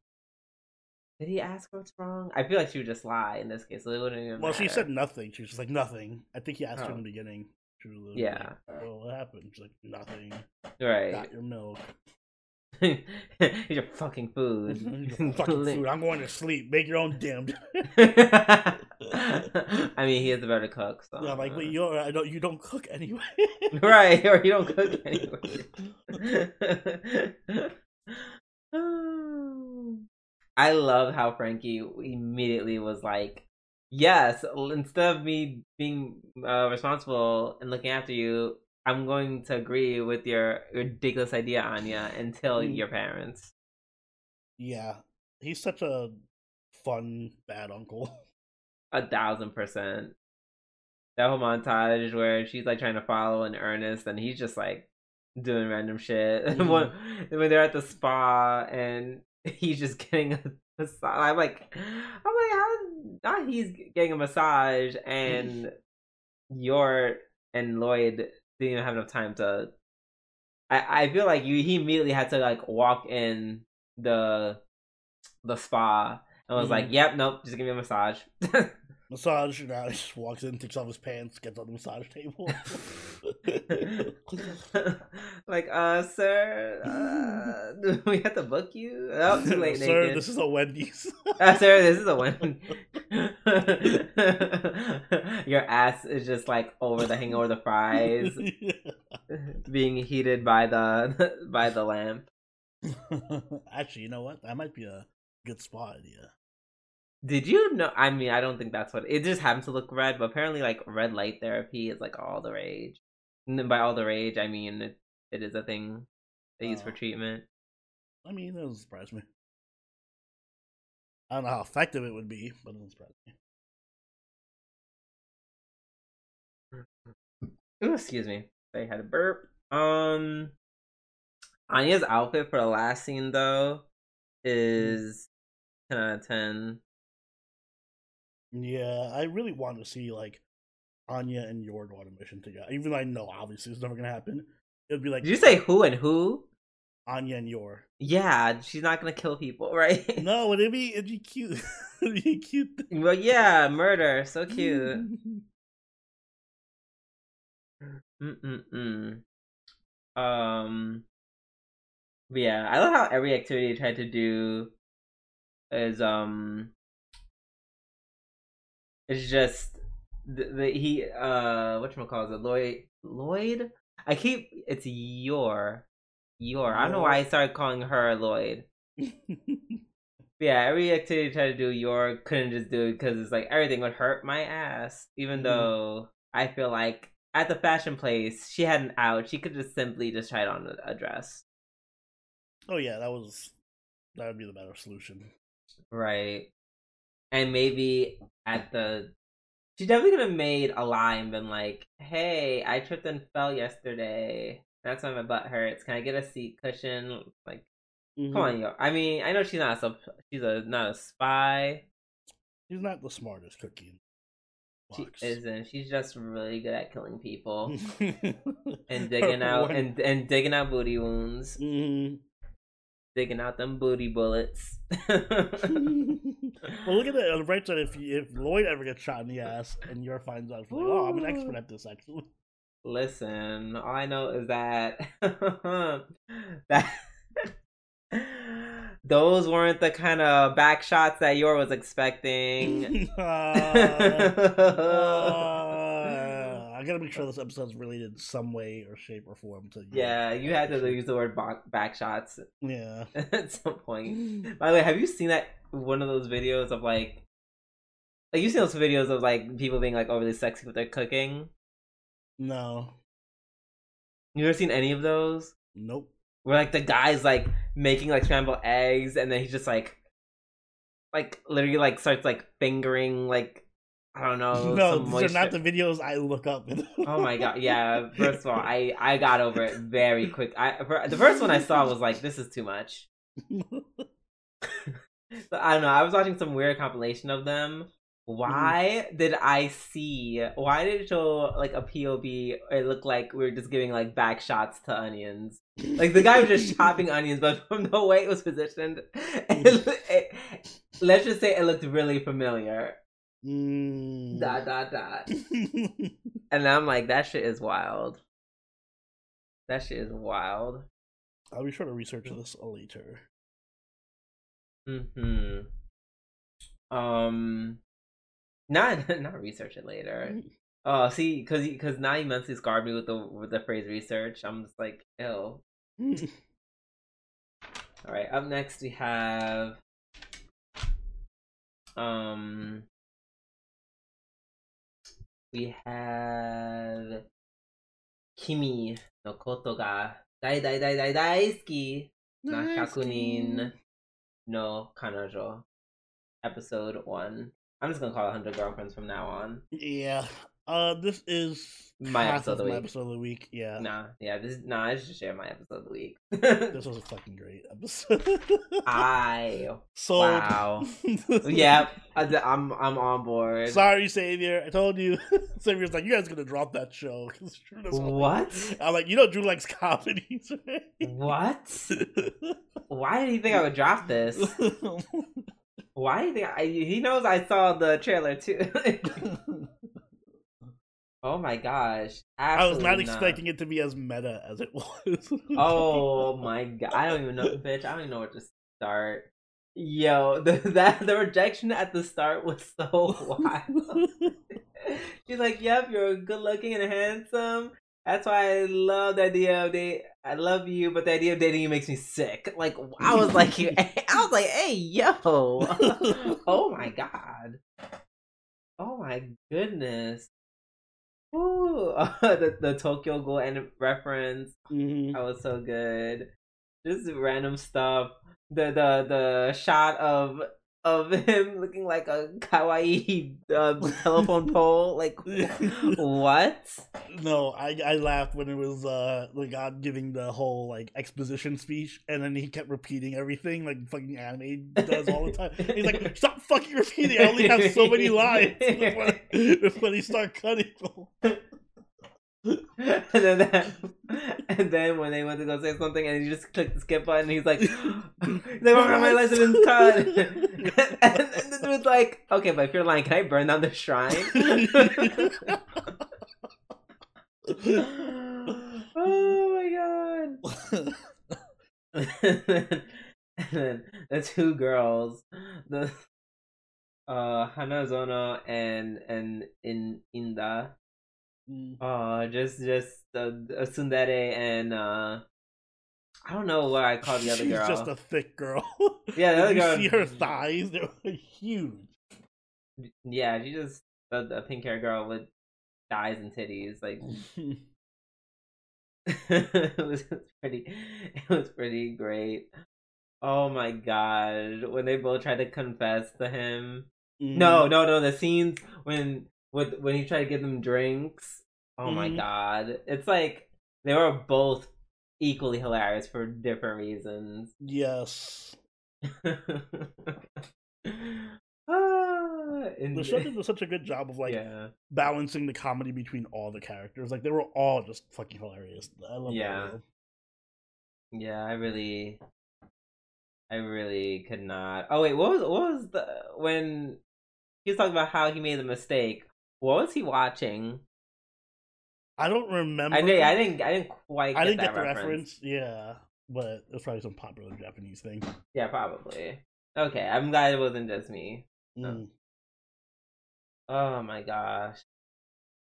Did he ask her what's wrong? I feel like she would just lie in this case. So it wouldn't even. Well, matter. she said nothing. She was just like nothing. I think he asked oh. her in oh. the beginning. yeah. Like, well, what happened? She's like nothing. Right. Got your milk. your fucking food. your fucking food. I'm going to sleep. Make your own damn. I mean, he is a better cook. So. Yeah, like, but you're, I don't, you don't cook anyway. right, or you don't cook anyway. I love how Frankie immediately was like, "Yes, instead of me being uh, responsible and looking after you, I'm going to agree with your ridiculous idea, Anya, and tell mm. your parents." Yeah, he's such a fun bad uncle. A thousand percent. That whole montage where she's like trying to follow in earnest, and he's just like doing random shit. Mm-hmm. when, when they're at the spa and he's just getting a massage, I'm like, I'm like, how? Not he's getting a massage, and your and Lloyd didn't even have enough time to. I I feel like you he immediately had to like walk in the the spa and was mm-hmm. like, "Yep, nope, just give me a massage." massage. Now he just walks in, takes off his pants, gets on the massage table. like, uh, sir, uh, we have to book you? Oh, too late, sir. Naked. This is a Wendy's. uh, sir, this is a Wendy's. Your ass is just like over the hang over the fries, yeah. being heated by the by the lamp. Actually, you know what? That might be a good spot idea. Did you know? I mean, I don't think that's what it just happens to look red, but apparently, like red light therapy is like all the rage. And by all the rage, I mean it, it is a thing they use for oh. treatment. I mean, that doesn't surprise me. I don't know how effective it would be, but it doesn't surprise me. Ooh, excuse me. I had a burp. Um, Anya's outfit for the last scene though is ten out of ten. Yeah, I really want to see like Anya and Yor go on a mission together. Even though I know obviously it's never gonna happen. It would be like Did you say who and who? Anya and Yor. Yeah, she's not gonna kill people, right? No, it'd be it'd be cute. it'd be cute. well, yeah, murder, so cute. Mm-mm-mm. Um, but yeah, I love how every activity they tried to do is um, it's just the, the he uh what you call it Lloyd Lloyd. I keep it's Yor Yor. I don't know why I started calling her Lloyd. yeah, every activity I tried to do, Yor couldn't just do it because it's like everything would hurt my ass. Even Mhm. though I feel like at the fashion place, she had an out. She could just simply just try it on a- a dress, oh yeah, that was that would be the better solution. right? And maybe at the, she definitely could have made a lie and been like, "Hey, I tripped and fell yesterday. That's why my butt hurts. Can I get a seat cushion?" Like, Mhm. come on, yo. I mean, I know she's not a sup- she's a not a spy. He's not the smartest cookie. in the She isn't. She's just really good at killing people and and digging out and and digging out booty wounds, Mhm. digging out them booty bullets. well, look at that on the bright side. If you, if Lloyd ever gets shot in the ass and Yor finds out, like, oh, I'm an expert at this actually. Listen, all I know is that that those weren't the kind of back shots that Yor was expecting. Uh, I gotta make sure this episode's related in some way or shape or form to. Yeah, you had to use the word back, shots Yeah. at some point. By the way, have you seen that one of those videos of like, like you've seen those videos of like people being like overly sexy with their cooking? No. You ever seen any of those? Nope. Where like the guy's like making like scrambled eggs, and then he's just like, like literally like starts like fingering like I don't know. no, these are not the videos I look up. Oh my god! Yeah. First of all, I I got over it very quick. I for- the first one I saw was like, this is too much. But I don't know. I was watching some weird compilation of them. Why did I see? Why did it show like a POV? It looked like we were just giving like back shots to onions. Like the guy was just chopping onions, but from the way it was positioned, it, it, let's just say it looked really familiar. Mm. Dot dot dot. And I'm like, that shit is wild. That shit is wild. I'll be sure to research this later. Hmm. Um. Not not research it later. Oh, see, because because now you mentally scarred me with the with the phrase research. I'm just like, ill. All right. Up next we have um we have Kimi no koto ga dai dai dai dai daisuki na Hyakunin no Kanojo. Episode one. I'm just gonna call it 100 Girlfriends from now on. Yeah. Uh, this is My episode of the my week. episode of the week. Yeah. Nah, yeah, this nah, I should share my episode of the week. This was a fucking great episode. I so wow. yeah, I- I'm I'm on board. Sorry, Savior. I told you. Savior's like, you guys gonna drop that show. 'cause Drew doesn't What? I'm like, you know, Drew likes comedies, right? What? Why did he think I would drop this? Why do you think I, he knows I saw the trailer too? oh my gosh! I was not Absolutely expecting it to be as meta as it was. Oh my god! I don't even know, bitch. I don't even know where to start. Yo, the that the rejection at the start was so wild. She's like, "Yep, you're good looking and handsome. That's why I love the idea of date. I love you, but the idea of dating you makes me sick." Like, I was like, I was like, "Hey, yo, oh my god, oh my goodness." Ooh, the the Tokyo Ghoul and reference. Mhm. That was so good. Just random stuff. The the the shot of of him looking like a kawaii uh, telephone pole. Like what? No, I I laughed when it was uh the god giving the whole like exposition speech, and then he kept repeating everything like fucking anime does all the time. He's like, "Stop fucking repeating! I only have so many lines before, they start cutting." and then that, and then when they went to go say something, and he just clicked the skip button, he's like, like, "Where my license card?" and, and the dude's like, "Okay, but if you're lying, can I burn down the shrine?" oh my god! and, then, and then the two girls, the uh Hanazono and and in Inda Mm. Oh, just just uh, Tsundere and uh I don't know what I call the other She's girl. just a thick girl. Yeah, the other you girl- see her thighs? They were huge. Yeah, she just a, the pink hair girl with thighs and titties. Like it was pretty. It was pretty great. Oh my god, when they both tried to confess to him. Mm. No, no, no. The scenes when with when he tried to give them drinks. Oh my Mhm. god, it's like they were both equally hilarious for different reasons. Yes. ah, and- The show did such a good job of like yeah, balancing the comedy between all the characters. Like they were all just fucking hilarious. I love Yeah. that. yeah. I really, I really could not. Oh wait, what was what was the when he was talking about how he made the mistake? What was he watching? I don't remember. I didn't. I didn't. I didn't quite. Get I didn't get the reference. reference. Yeah, but it was probably some popular Japanese thing. Yeah, probably. Okay, I'm glad it wasn't just me. Mm. Oh my gosh.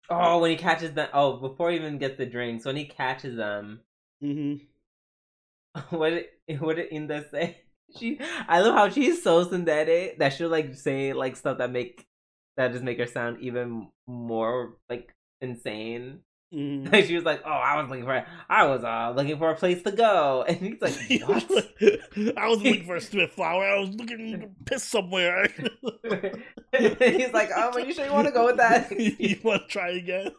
Oh, when he catches them. Oh, before he even gets the drinks, when he catches them, Mm-hmm. what did what did Inda say? She, I love how she's so synthetic that she'll like say like stuff that make that just make her sound even more like insane. hmm Like she was like, "Oh, I was looking for, I was uh looking for a place to go," and he's like, "What?" I was looking for a stupid flower. I was looking to piss somewhere. he's like, "Oh, are you sure you want to go with that?" you want to try again?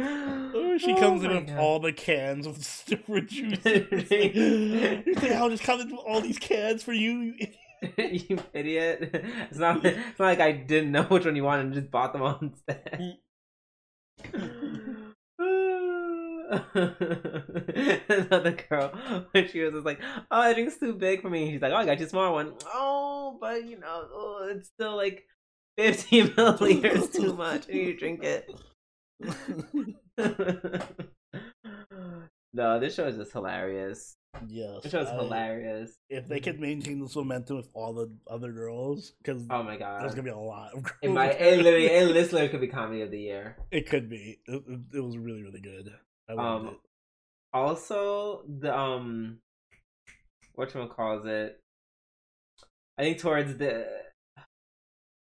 Oh, she Oh comes in with God. all the cans of different juices. you think I'll just come in with all these cans for you? you idiot! It's not. It's not like I didn't know which one you wanted and just bought them all instead. Mm. Another girl, when she was just like, "Oh, I drink's too big for me." She's like, "Oh, I got you a smaller one." Oh, but you know, oh, it's still like fifteen milliliters too much, and you drink it. no, this show is just hilarious. Yes. This was I- hilarious. If they could maintain this momentum with all the other girls, because Oh my god. there's gonna be a lot of girls. It might. It literally. It literally could be comedy of the year. It could be. It, it, it was really, really good. Um, Also, the um, what you calls it? I think towards the.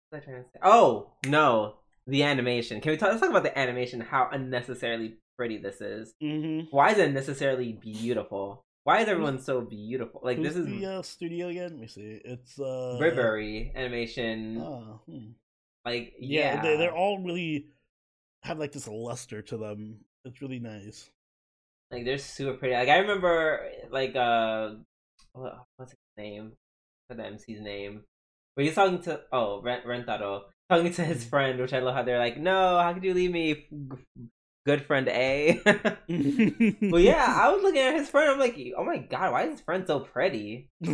What trying to say? Oh no, the animation. Can we talk? Let's talk about the animation. How unnecessarily pretty this is. Mm-hmm. Why is it necessarily beautiful? Why is everyone so beautiful? Like Who's this is the uh, studio again? Let me see. It's uh Bibury animation. Oh, hmm. Like yeah, yeah, They, they're all really have like this luster to them. It's really nice. Like they're super pretty. Like I remember like uh what, what's his name? What's the MC's name? But he's talking to oh Ren- Rentaro talking to his friend, which I love how they're like, no, how could you leave me, good friend A? but yeah, I was looking at his friend. I'm like, oh my god, why is his friend so pretty?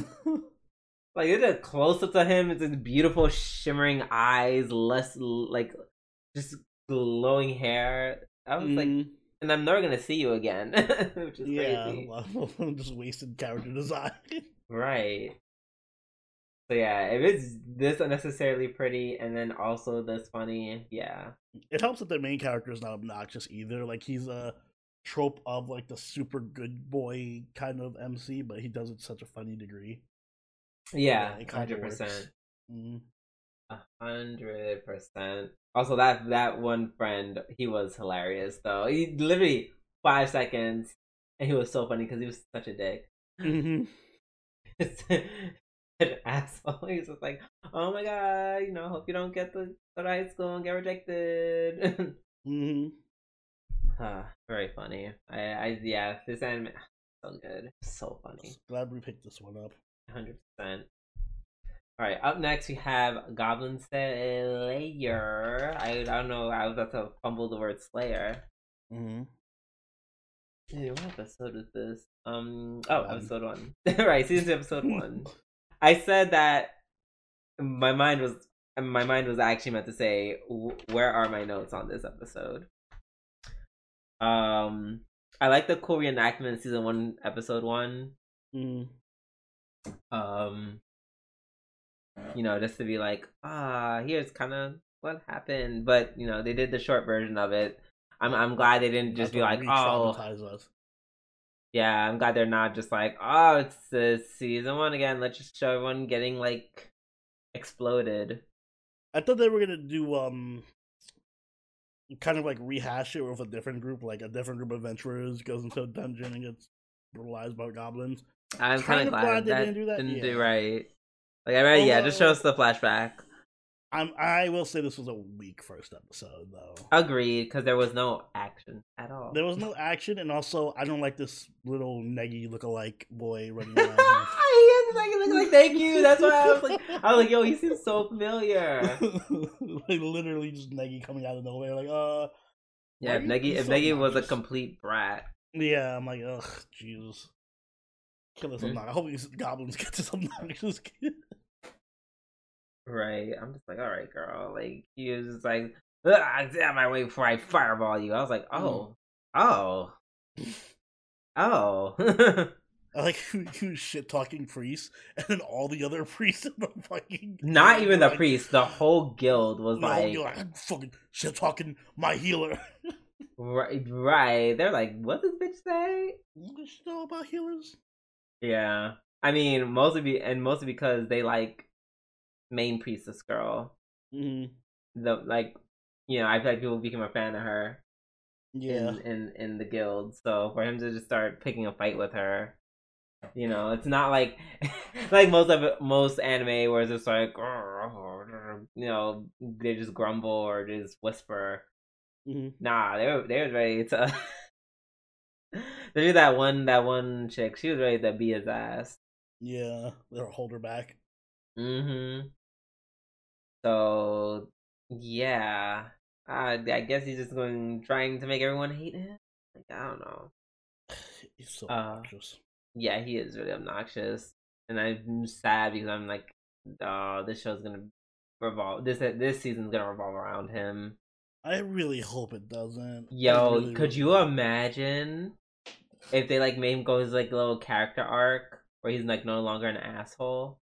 Like, it's a close up to him. It's his beautiful, shimmering eyes, less like just glowing hair. I was like, Mhm. and I'm never gonna see you again, which is yeah, crazy. well, just wasted character design. Right. So yeah, if it's this unnecessarily pretty and then also this funny, yeah. it helps that the main character is not obnoxious either. Like he's a trope of like the super good boy kind of MC, but he does it to such a funny degree. Yeah, hundred percent. Mm. A hundred percent. Also that that one friend, he was hilarious though. He literally five seconds and he was so funny because he was such a dick. hmm an asshole. He's just like, oh my god, you know, hope you don't get the go to high school and get rejected. mm-hmm. uh, very funny. I, I, yeah, this anime, so good, so funny. Glad we picked this one up. Hundred percent. All right, up next we have Goblin Slayer. I, I don't know. I was about to fumble the word Slayer. Mm-hmm. Dude, what episode is this? Um. Oh, episode one. right, season two, episode one. I said that my mind was my mind was actually meant to say, "Where are my notes on this episode?" Um, I like the cool reenactment, season one, episode one. mm Um, you know, just to be like, ah, here's kind of what happened, but you know, they did the short version of it. I'm I'm glad they didn't just be like, oh, us. Yeah, I'm glad they're not just like, oh, it's the season one again. Let's just show everyone getting like exploded. I thought they were gonna do um, kind of like rehash it with a different group, like a different group of adventurers goes into a dungeon and gets brutalized by goblins. I'm Kind of glad, glad they that didn't do that, Didn't do right. Like I read, yeah, just show us the flashback. I'm I will say this was a weak first episode though. Agreed, because there was no action at all. There was no action, and also I don't like this little Neggy look-alike boy running around. he like, look like thank you. That's why I was like, I was like, yo, he seems so familiar. like literally just Neggy coming out of nowhere, like uh, Yeah, if Neggy, if so Neggy was a complete brat, yeah. I'm like, ugh, Jesus, kill this Hmm? I hope these goblins get this obnoxious kid. Right? I'm just like, all right, girl. Like he was just like, "Ugh, get out of my way before I fireball you. I was like, mm. oh, oh, oh. I like who who shit talking priests, and then all the other priests in the fucking Not even the like, priest. The whole guild was like, guild, I'm fucking shit talking my healer. right, right. They're like, what does bitch say? what does she know about healers? Yeah, I mean, mostly be and mostly because they like main priestess girl. Mm, The like, you know, I feel like people became a fan of her yeah, in, in in the guild. So for him to just start picking a fight with her, you know, it's not like like most of it, most anime where it's just like, you know, they just grumble or just whisper. Mhm. Nah, they were they were ready to. There's that one that one chick. She was ready to beat his ass. yeah. They'll hold her back. Mm-hmm. So yeah, uh, I guess he's just going trying to make everyone hate him. Like I don't know. He's so Uh, obnoxious. Yeah, he is really obnoxious, and I'm sad because I'm like, oh, this show's gonna revolve. This this season's gonna revolve around him. I really hope it doesn't. Yo, really, could really you imagine if they like made him go his like little character arc where he's like no longer an asshole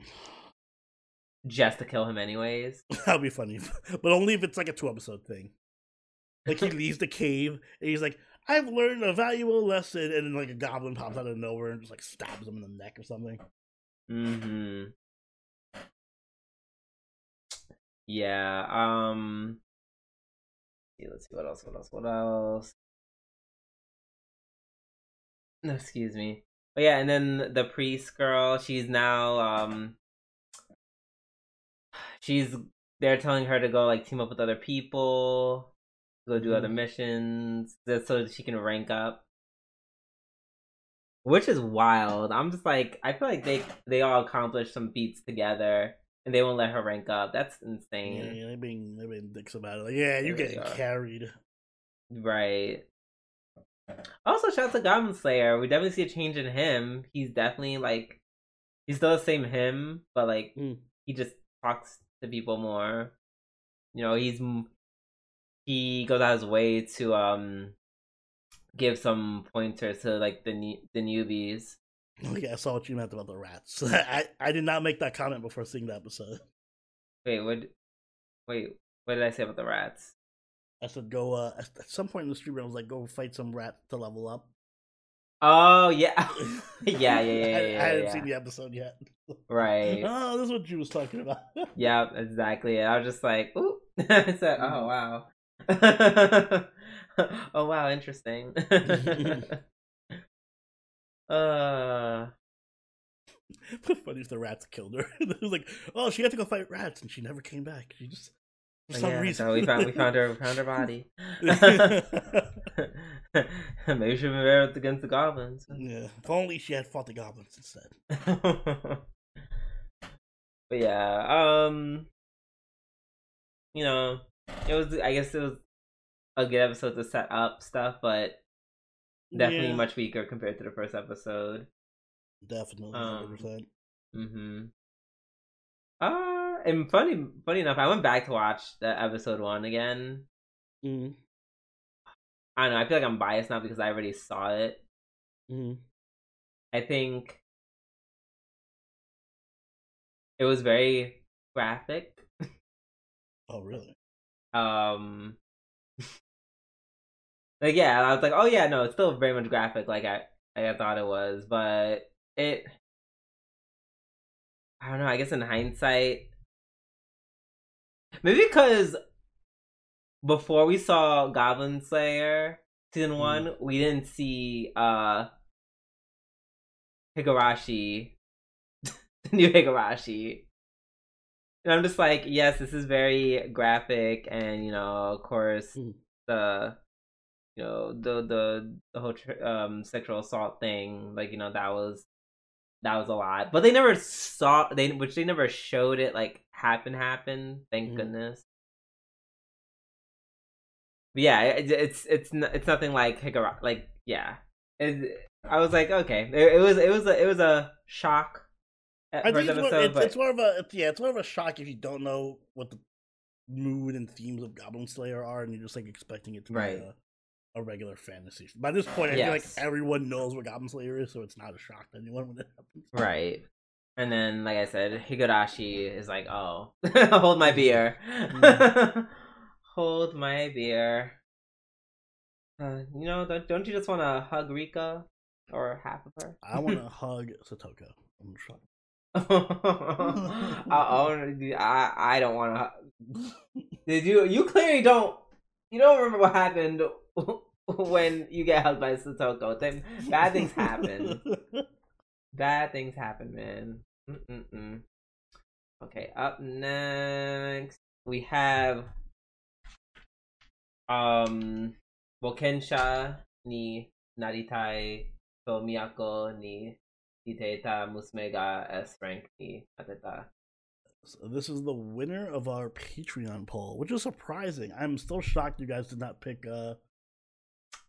just to kill him anyways? That'd be funny, but only if it's like a two episode thing. Like he leaves the cave and he's like, "I've learned a valuable lesson," and then like a goblin pops out of nowhere and just like stabs him in the neck or something. Mm-hmm. Yeah. Um. see, Let's see what else. What else? What else? No, excuse me. But yeah, and then the priest girl. She's now. Um. She's. They're telling her to go like team up with other people, go do other Mhm. missions, just so that she can rank up. Which is wild. I'm just like I feel like they they all accomplished some feats together and they won't let her rank up. That's insane. yeah, they're being they're being dicks about it. Like, yeah, you They really getting are. carried. Right. Also, shout out to Goblin Slayer. We definitely see a change in him. He's definitely like he's still the same him, but like Mm. he just talks to people more. You know, he's he goes out his way to um give some pointers to like the new the newbies. Oh, yeah, I saw what you meant about the rats. I I did not make that comment before seeing the episode. Wait, what? Wait, what did I say about the rats? I said go uh at at some point in the stream I was like go fight some rat to level up. Oh yeah, yeah, yeah, yeah, yeah, I, I hadn't yeah. seen the episode yet. right. Oh, this is what you was talking about. Yeah, exactly. I was just like, ooh. I said, oh wow. oh wow, interesting. uh Funny if the rats killed her. it was like, oh, she had to go fight rats, and she never came back. She just for some yeah, reason so we found we found her we found her body. Maybe she rebelled against the goblins. yeah. If only she had fought the goblins instead. but yeah, um, you know, it was. I guess it was a good episode to set up stuff, but definitely Yeah. much weaker compared to the first episode. Definitely, Um, 100%. Mm-hmm. Uh, and funny, funny enough, I went back to watch the episode one again. Mm-hmm. I don't know. I feel like I'm biased now because I already saw it. Mm-hmm. I think it was very graphic. Oh, really? Um, like yeah, I was like, oh yeah, no, it's still very much graphic, like I like I thought it was, but it. I don't know. I guess in hindsight, maybe because before we saw Goblin Slayer season one, we didn't see uh Higurashi, the new Higurashi. And I'm just like, yes, this is very graphic, and you know, of course, Mhm. the you know the the the whole tr- um sexual assault thing, like you know, that was that was a lot, but they never saw they which they never showed it like happen happen. Thank Mhm. goodness. Yeah, it, it's it's it's nothing like Higurashi. Like yeah, it, I was like, okay, it, it was it was a, it was a shock. At I think it's more, it's, but it's more of a it's, yeah, it's more of a shock if you don't know what the mood and themes of Goblin Slayer are, and you're just like expecting it to Right. be a, a regular fantasy. By this point, I feel like everyone knows what Goblin Slayer is, so it's not a shock to anyone when it happens. Right. And then, like I said, Higurashi is like, oh, hold my beer. Mm. hold my beer. Uh, you know, don't, don't you just want to hug Rika? Or half of her? I want to hug Satoko. I'm. I, I, I, I don't want to. Did you? You clearly don't. You don't remember what happened when you get hugged by Satoko. Then Bad things happen. Bad things happen, man. Mm-mm-mm. Okay, up next we have um Bokensha ni Naritai to Miyako ni Deteitta Musume ga S rank ni Natteta. So this is the winner of our Patreon poll, which is surprising. I'm still shocked you guys did not pick uh,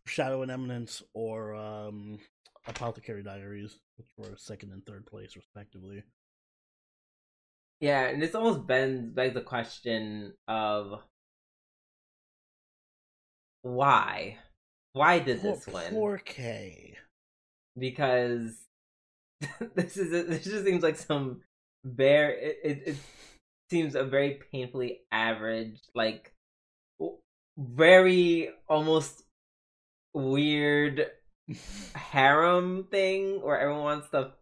Shadow and Eminence or um, Apothecary Diaries, which were second and third place respectively. Yeah, and this almost bends begs the question of why? Why did Poor, this win? poor K. because this is this just seems like some bare it, it, it seems a very painfully average like very almost weird harem thing where everyone wants to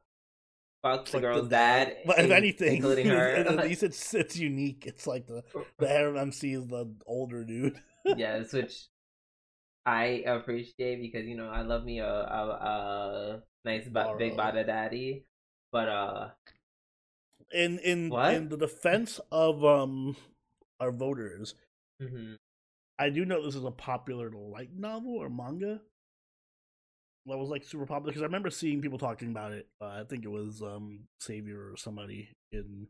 fuck the Fuck girl's dad But if anything, including her at least it's it's unique. It's like the the harem MC is the older dude. yes which i appreciate because you know i love me a a, a nice but big bada daddy but uh In in What? in the defense of um our voters, mhm. I do know this is a popular light novel or manga. That was like super popular because I remember seeing people talking about it. Uh, I think it was um Savior or somebody in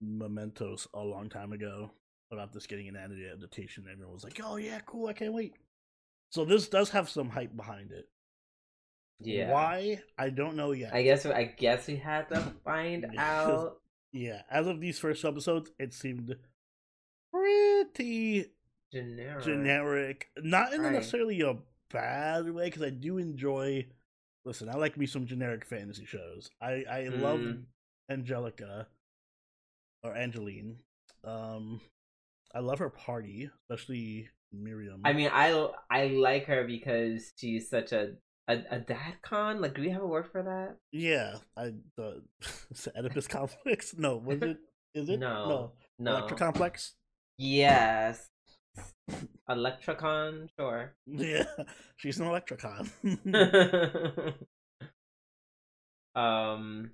Mementos a long time ago about this getting an adaptation. Everyone was like, "Oh yeah, cool! I can't wait." So this does have some hype behind it. yeah Why? I don't know yet. I guess I guess we had to find out. Yeah, as of these first episodes, it seemed pretty Generic. generic. Not in Right. necessarily a bad way, because I do enjoy. Listen, I like me some generic fantasy shows. I I love Mm. Angelica or Angeline. Um, I love her party, especially Miriam. I mean, I I like her because she's such a a, a dad con. Like, do we have a word for that? yeah, I the it Oedipus complex. No, was it? Is it? No. No. Electra complex. Yes. Electrocon, sure. Yeah, she's an Electrocon. um,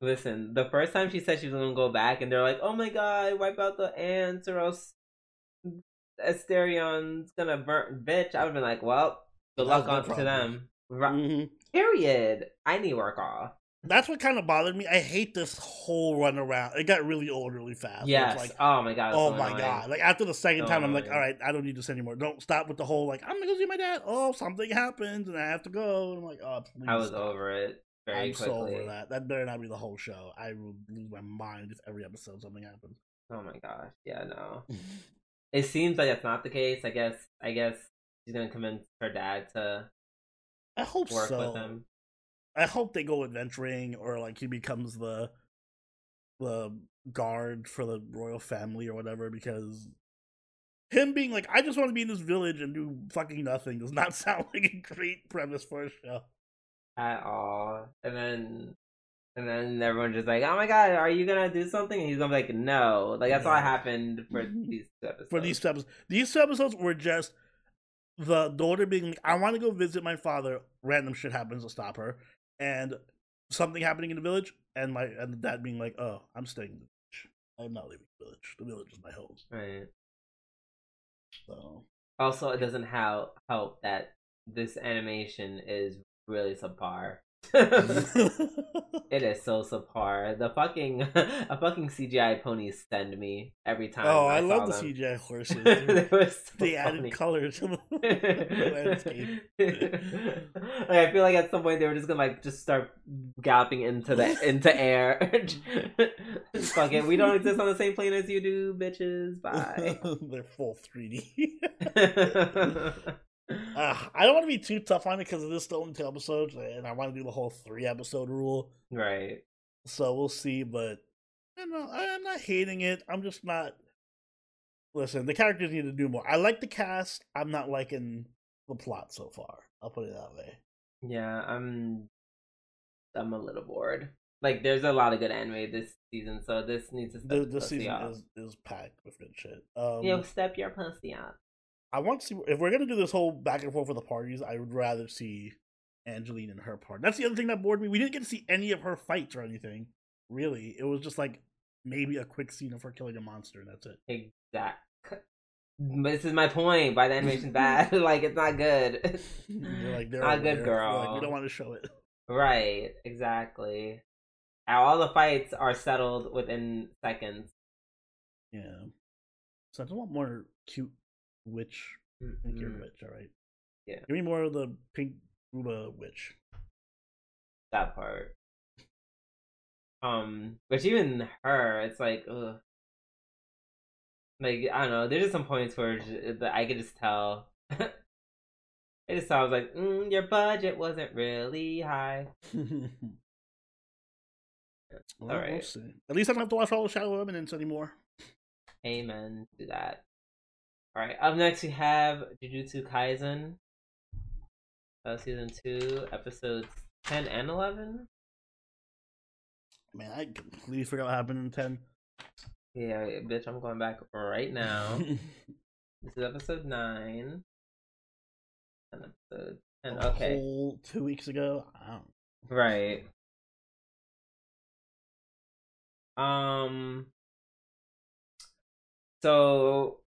Listen, the first time she said she was gonna go back, and they're like, "Oh my god, wipe out the ants, or else Asterion's gonna burn." Bitch, I would have been like, "Well, good That was luck on to them." Ru- Mhm. Period. I need work off. That's what kind of bothered me. I hate this whole run around. It got really old really fast. where Yes. Like, oh my god. oh so my annoying. god! Like after the second So time, I'm like, all right, I don't need this anymore. Don't stop with the whole like I'm gonna go see my dad. Oh, something happens and I have to go. And I'm like, oh, please. I was stop. over it very I'm quickly. so over that. That better not be the whole show. I will lose my mind if every episode something happens. Oh my gosh. Yeah. No. It seems like that's not the case. I guess. I guess she's gonna convince her dad to I hope work so. with him. I hope they go adventuring or like he becomes the the guard for the royal family or whatever because him being like I just want to be in this village and do fucking nothing does not sound like a great premise for a show. at all. And then and then everyone's just like, Oh my god, are you gonna do something? And he's gonna be like, No. Like that's all happened for mm-hmm. these two episodes. For these two episodes, these two episodes were just the daughter being like, I want to go visit my father. Random shit happens to stop her, and something happening in the village, and my and the dad being like, "Oh, I'm staying in the village. I'm not leaving the village. The village is my home." Right. So Also it doesn't help help that this animation is really subpar. it is so subpar. The fucking a fucking CGI pony send me every time. oh, I, saw love the them. CGI horses. they were so they added color to the landscape. like, I feel like at some point they were just gonna like just start galloping into the into air. Fuck it, we don't exist on the same plane as you do, bitches. Bye. They're full 3D. Uh, I don't want to be too tough on it because it is still in two episodes, and I want to do the whole three episode rule. right. So we'll see, but you know, I'm not hating it. I'm just not. Listen, the characters need to do more. I like the cast. I'm not liking the plot so far. I'll put it that way. Yeah, I'm. I'm a little bored. Like, there's a lot of good anime this season, so this needs to step The, pussy season up. is, is packed with good shit. Um, Yo, step your pussy up. I want to see if we're gonna do this whole back and forth with the parties. I would rather see Angeline and her part. That's the other thing that bored me. We didn't get to see any of her fights or anything. Really, it was just like maybe a quick scene of her killing a monster, and that's it. Exact. This is my point. Why the animation's bad? like, it's not good. You're like, they're not good, there. girl. Like, we don't want to show it. Right, exactly. All the fights are settled within seconds. Yeah. So I just want more cute witch. i think you're Mm, witch, all right. Yeah. Give me more of the pink Ruba witch. That part. Um, but even her, it's like, ugh. Like I don't know. There's just some points where that I could just tell. I just was like, mm, your budget wasn't really high. well, we'll Alright. see. At least I don't have to watch all the Shadow Eminence anymore. Amen to that. All right. Up next, we have Jujutsu Kaisen, uh, season two, episodes ten and eleven. Man, I completely forgot what happened in 10. Yeah, bitch, I'm going back right now. this is episode nine. And episode ten. A Okay. whole two weeks ago. I don't Right. Um. So.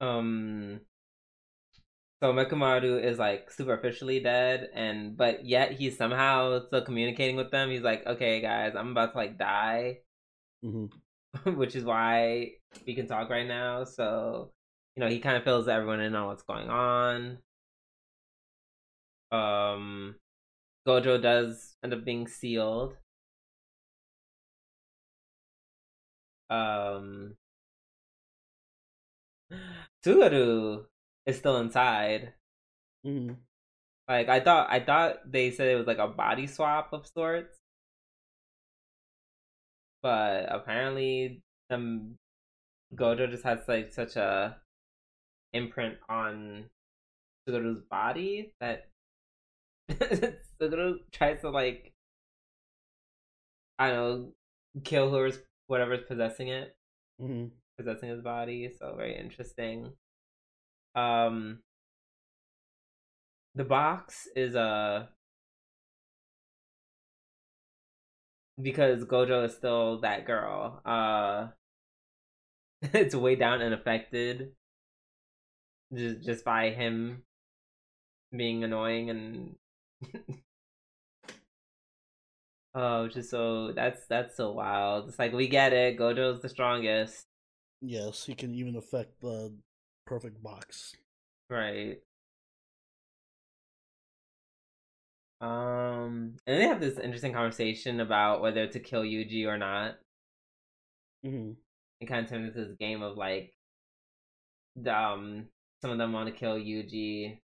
Um. So Mechamaru is like superficially dead, and but yet he's somehow still communicating with them. He's like, "Okay, guys, I'm about to like die," which is why we can talk right now. So, you know, he kind of fills everyone in on what's going on. Um, Gojo does end up being sealed. Um, Suguru is still inside. Mhm. Like I thought, I thought they said it was like a body swap of sorts, but apparently, um, Gojo just has like such a imprint on Suguru's body that Suguru tries to like I don't know kill whoever's whatever's possessing it, Mhm. Possessing his body. So very interesting. Um, the box is uh because Gojo is still that girl. Uh, it's way down and affected just just by him being annoying and oh just so that's that's so wild it's like we get it gojo's the strongest yes he can even affect the perfect box right um and they have this interesting conversation about whether to kill yuji or not mm-hmm. it kind of turns into this game of like um some of them want to kill Yuji,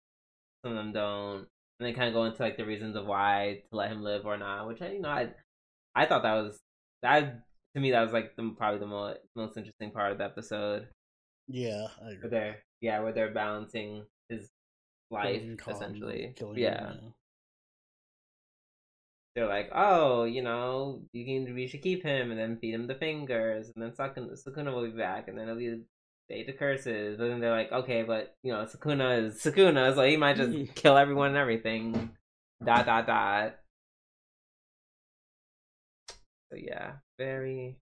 some of them don't, and they kind of go into like the reasons of why to let him live or not. Which I, you know, I, I thought that was that to me that was like the probably the most most interesting part of the episode. Yeah, I agree. Where they're yeah, where they're balancing his life essentially. Yeah. Him. They're like, oh, you know, you can we should keep him and then feed him the fingers and then Sakuna, Sukuna will be back and then it'll be Day to curses, but then they're like, okay, but you know, Sakuna is Sukuna, so he might just kill everyone and everything. Dot dot dot. So yeah, very,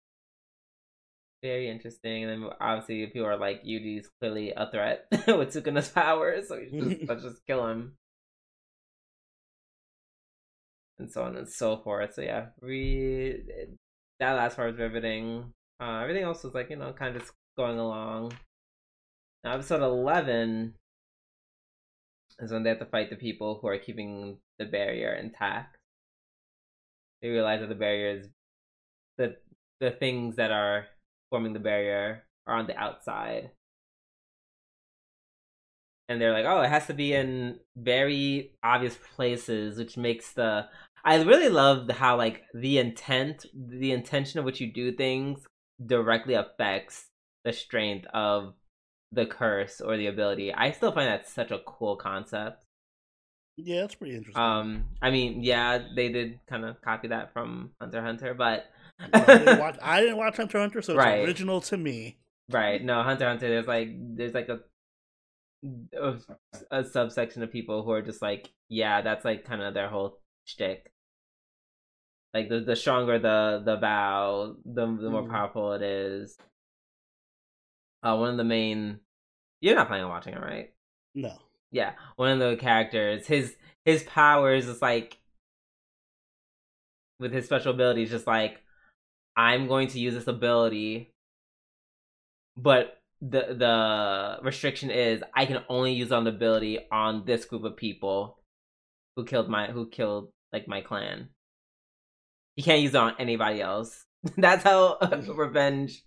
very interesting. And then obviously, if people are like, Yuji's clearly a threat with Sukuna's powers, so just, let's just kill him. And so on and so forth. So yeah, we that last part was riveting. Uh, everything else was like you know kind of just going along. Now, episode 11 is when they have to fight the people who are keeping the barrier intact. They realize that the barrier is the things that are forming the barrier are on the outside. And they're like, oh, it has to be in very obvious places, which makes the I really love how like the intent, the intention of which you do things directly affects the strength of the curse or the ability. I still find that such a cool concept. Yeah, that's pretty interesting. Um, I mean, yeah, they did kind of copy that from Hunter Hunter, but I, didn't watch, I didn't watch Hunter Hunter, so it's right. original to me. Right? No, Hunter Hunter. There's like there's like a, a a subsection of people who are just like, yeah, that's like kind of their whole shtick. Like the the stronger the the vow, the the more mm. powerful it is uh, one of the main. You're not planning on watching it, right? No. Yeah, one of the characters. His his powers is like with his special abilities, just like I'm going to use this ability, but the the restriction is I can only use on the ability on this group of people who killed my who killed like my clan. You can't use it on anybody else. That's how hmm. revenge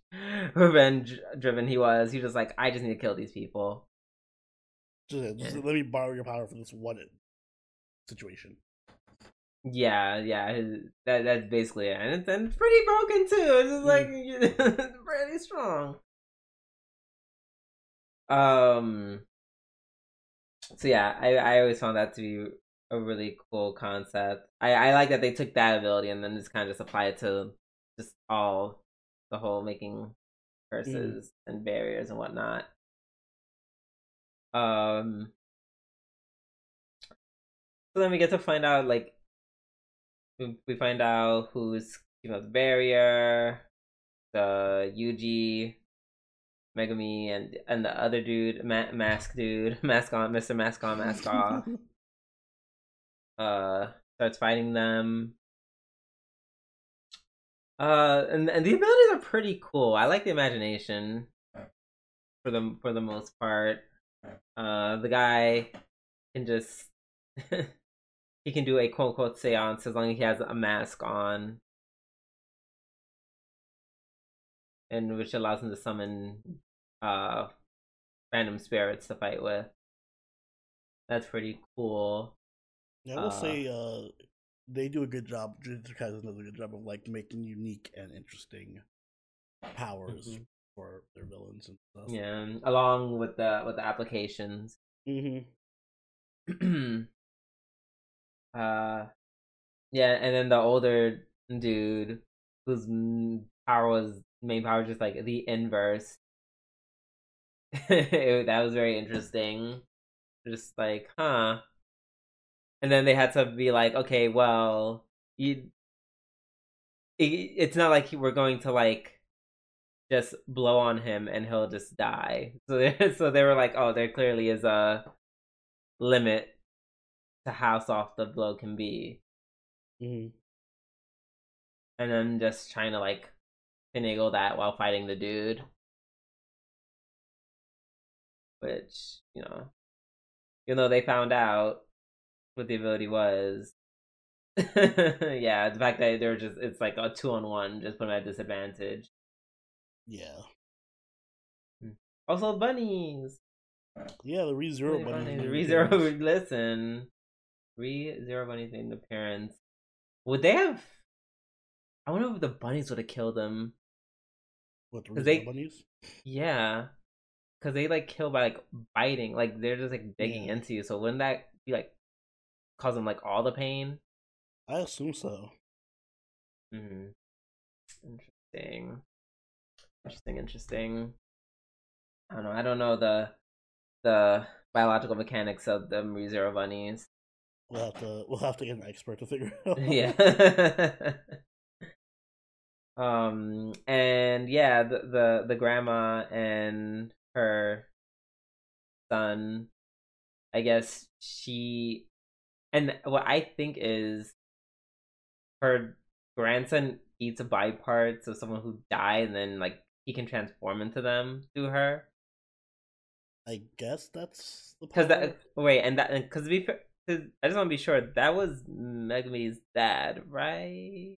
revenge driven he was. He was like, I just need to kill these people. Just, just yeah. let me borrow your power for this one situation. Yeah, yeah, his, that that's basically it, and it's, and it's pretty broken too. It's just like mm. pretty strong. Um. So yeah, I I always found that to be a really cool concept. I I like that they took that ability and then just kind of just apply it to just all the whole making mm. curses mm. and barriers and whatnot. Um. So then we get to find out, like, we, we find out who's you know the barrier, the Yuji, Megumi, and and the other dude, Ma- mask dude, mask on, Mister Mask on, mask off. uh, starts fighting them. Uh, and and the abilities are pretty cool. I like the imagination for the for the most part. Uh, the guy can just he can do a quote unquote seance as long as he has a mask on, and which allows him to summon uh random spirits to fight with. That's pretty cool. Yeah, I will uh, say uh they do a good job. Jujutsu does a good job of like making unique and interesting powers mm-hmm. for their villains and stuff. Yeah, along with the with the applications. Mm-hmm. uh, yeah, and then the older dude whose power was main power was just like the inverse. it, that was very interesting. Just like, huh and then they had to be like, okay, well, you it, it's not like we're going to like just blow on him and he'll just die. So they so they were like, oh, there clearly is a limit to how soft the blow can be. Mm-hmm. And then just trying to like finagle that while fighting the dude. Which, you know, even though they found out what the ability was, yeah, the fact that they're just it's like a two on one, just put them at disadvantage. Yeah. Hmm. Also bunnies. Yeah, the Re Zero bunnies. Re Zero listen. Re Zero bunnies made an appearance. Would they have I wonder if the bunnies would have killed them. What the they, bunnies? Yeah. Cause they like kill by like biting, like they're just like digging yeah. into you. So wouldn't that be like cause them like all the pain? I assume so. Hmm. Interesting. Interesting. Interesting. I don't know. I don't know the the biological mechanics of the ReZero bunnies. We'll have to we'll have to get an expert to figure it out. yeah. um and yeah, the, the the grandma and her son, I guess she and what I think is her grandson eats a body parts of someone who died and then like he can transform into them through her. I guess that's the because that wait and that because we cause I just want to be sure that was Megumi's dad, right?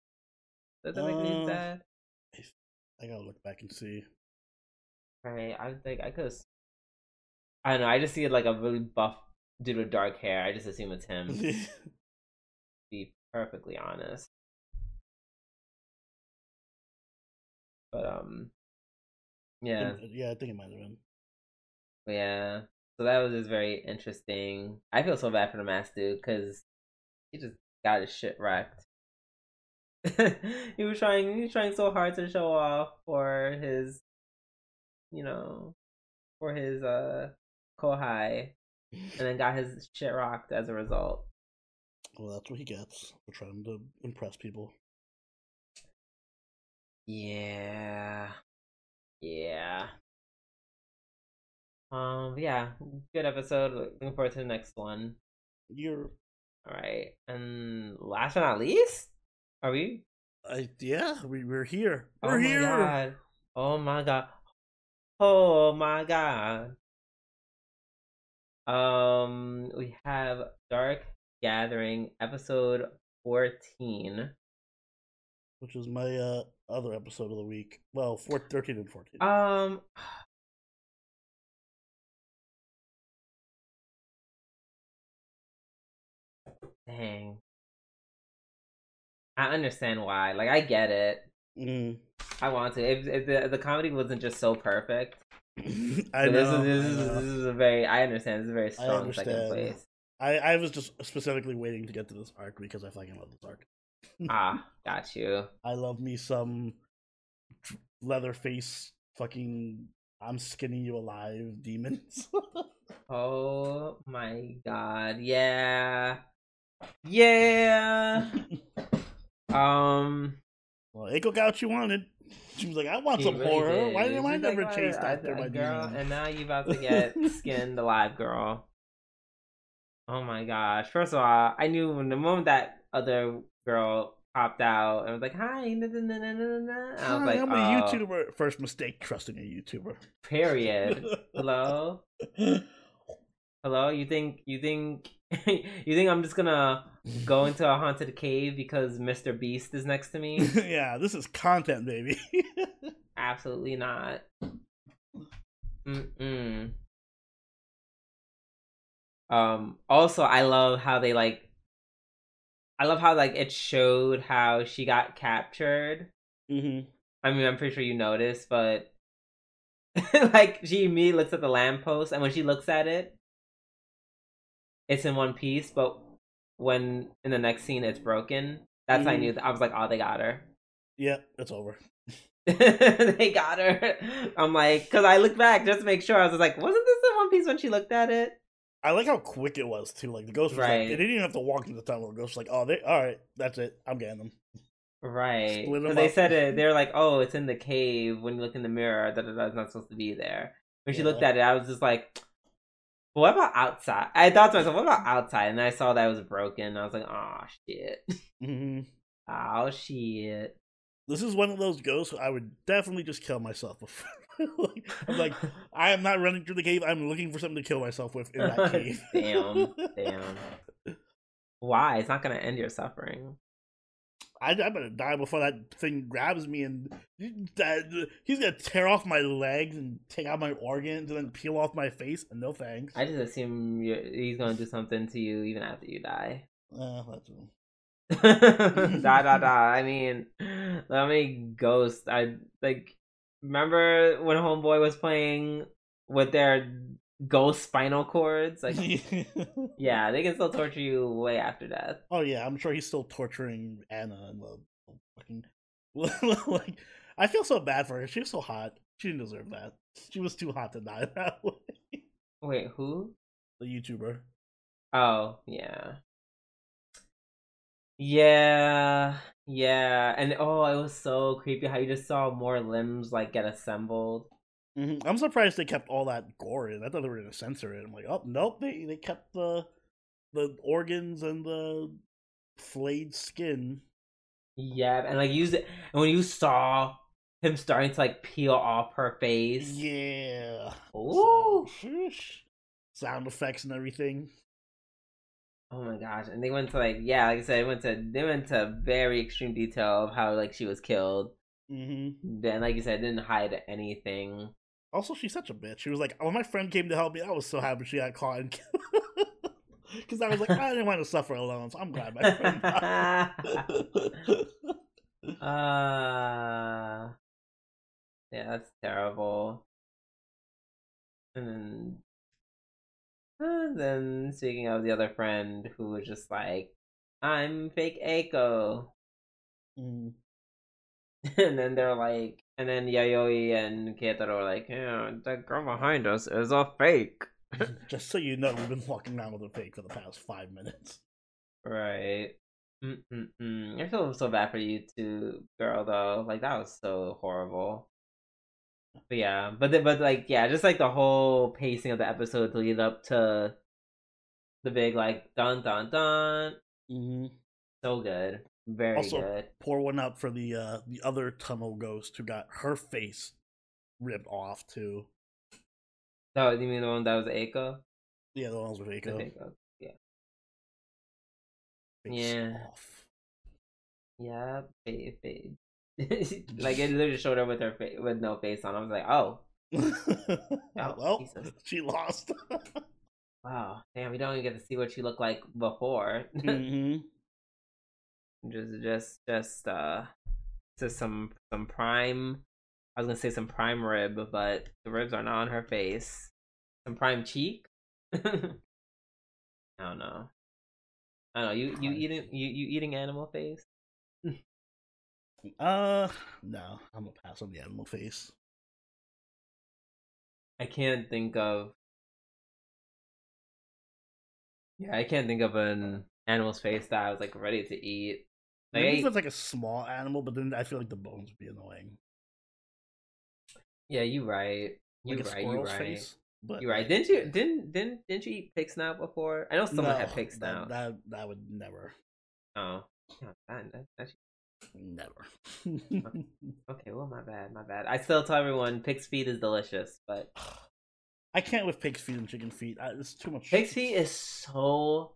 Was that uh, Megumi's dad? I gotta look back and see. Right, I think I could. I don't know. I just see it like a really buff dude with dark hair. I just assume it's him. be perfectly honest. But um, yeah, yeah, I think it might have been. Yeah, so that was just very interesting. I feel so bad for the mask dude because he just got his shit wrecked. he was trying, he was trying so hard to show off for his, you know, for his uh kohai, and then got his shit rocked as a result. Well, that's what he gets for trying to impress people. Yeah. Yeah. Um, yeah, good episode. Looking forward to the next one. You're all right. And last but not least, are we? I yeah, we we're here. We're oh here. God. Oh my god. Oh my god. Um, we have Dark Gathering episode fourteen, which is my uh other episode of the week. Well, four, 13 and 14. Um Dang. I understand why. Like I get it. Mm. I want to. If, if the the comedy wasn't just so perfect. I know. This is, this, is, this is a very. I understand. This is a very strong second place. I I was just specifically waiting to get to this arc because I fucking love this arc ah, got you. I love me some Leatherface fucking I'm skinning you alive demons. oh my god. Yeah. Yeah. um Well, Eiko got what you wanted. She was like, I want some really horror. Did. Why did I never like, chase after my girl? demon? And now you about to get skinned alive, girl. Oh my gosh. First of all, I knew when the moment that other girl popped out and was like, "Hi," nah, nah, nah, I was like, "I'm a oh. YouTuber." First mistake trusting a YouTuber. Period. Hello. Hello. You think you think you think I'm just gonna go into a haunted cave because Mr. Beast is next to me? yeah, this is content, baby. Absolutely not. Mm-mm. Um. Also, I love how they like I love how like it showed how she got captured. Mm-hmm. I mean, I'm pretty sure you noticed, but like she immediately looks at the lamppost, and when she looks at it, it's in one piece. But when in the next scene it's broken, that's mm-hmm. I knew. That I was like, oh, they got her. Yeah, it's over. they got her. I'm like, because I look back just to make sure. I was like, wasn't this in one piece when she looked at it? I like how quick it was too. Like the ghost was right. like, they didn't even have to walk into the tunnel. The ghost was like, oh, they all right, that's it. I'm getting them. Right. Split 'em So they up. said it. They're like, "Oh, it's in the cave." When you look in the mirror, that it's not supposed to be there. When she looked at it, I was just like, "What about outside?" I thought to myself, "What about outside?" And I saw that it was broken. I was like, "Oh shit! hmm Oh shit!" This is one of those ghosts I would definitely just kill myself with. Like, I'm like, I am not running through the cave. I'm looking for something to kill myself with in that cave. damn, damn. Why? It's not gonna end your suffering. I, I better die before that thing grabs me and that, he's gonna tear off my legs and take out my organs and then peel off my face. And no thanks. I just assume he's gonna do something to you even after you die. Uh, that's da da da. I mean, let me ghost. I like. Remember when Homeboy was playing with their ghost spinal cords? Like, yeah, they can still torture you way after death. oh yeah, I'm sure he's still torturing Anna and the fucking like. I feel so bad for her. She was so hot. She didn't deserve that. She was too hot to die that way. Wait, who? The YouTuber. Oh, yeah. Yeah, yeah, and oh, it was so creepy how you just saw more limbs like get assembled. Hmm I'm surprised they kept all that gore in. I thought they were gonna censor it. I'm like, oh nope, they they kept the the organs and the flayed skin. Yeah, and like use it, and when you saw him starting to like peel off her face, Yeah. Ooh. Sound, sound effects and everything. oh my gosh! And they went to like yeah, like I said, they went to they went to very extreme detail of how like she was killed. Mm-hmm. Then, like you said, didn't hide anything. Also, she's such a bitch. She was like, when my friend came to help me, I was so happy she got caught and killed. Because I was like, I didn't want to suffer alone, so I'm glad my friend died. Uh, yeah, that's terrible. And then, uh, then speaking of the other friend who was just like, "I'm fake Eiko," Mm. and then they're like, and then Yayoi and Keitaro are like, "Yeah, that girl behind us is a fake." Just so you know, we've been walking around with a fake for the past five minutes. Right. Mm-mm-mm. I feel so bad for you too, girl. Though, like that was so horrible. But yeah, but the, but like yeah, just like the whole pacing of the episode to lead up to the big like dun dun dun. Mm-hmm. So good, very Also- good. Pour one up for the uh, the other tunnel ghost who got her face ripped off too. Oh, you mean the one that was Eiko? Yeah, the ones with. Eiko. Yeah, Face Yeah. off. yeah, like it literally showed her with her face with no face on. I was like, oh, oh, well, Jesus. she lost. wow, damn, we don't even get to see what she looked like before. hmm just just just uh just some some prime I was gonna say some prime rib, but the ribs are not on her face. Some prime cheek. I don't know. I don't know. You you eating you you eating animal face? Uh, no, I'm gonna pass on the animal face. I can't think of. Yeah, I can't think of an animal's face that I was like ready to eat. Like, Maybe if it's like a small animal, but then I feel like the bones would be annoying. yeah, you right. You Like right. You right. face. But You're right. Didn't you didn't didn't didn't you eat pig snout before? I know someone had No, pig snout. that that would never, Oh, that, that, that's never. Oh, okay. Well, my bad, my bad. I still tell everyone pig's feet is delicious, but I can't with pig's feet and chicken feet. I, it's too much. pig's feet is so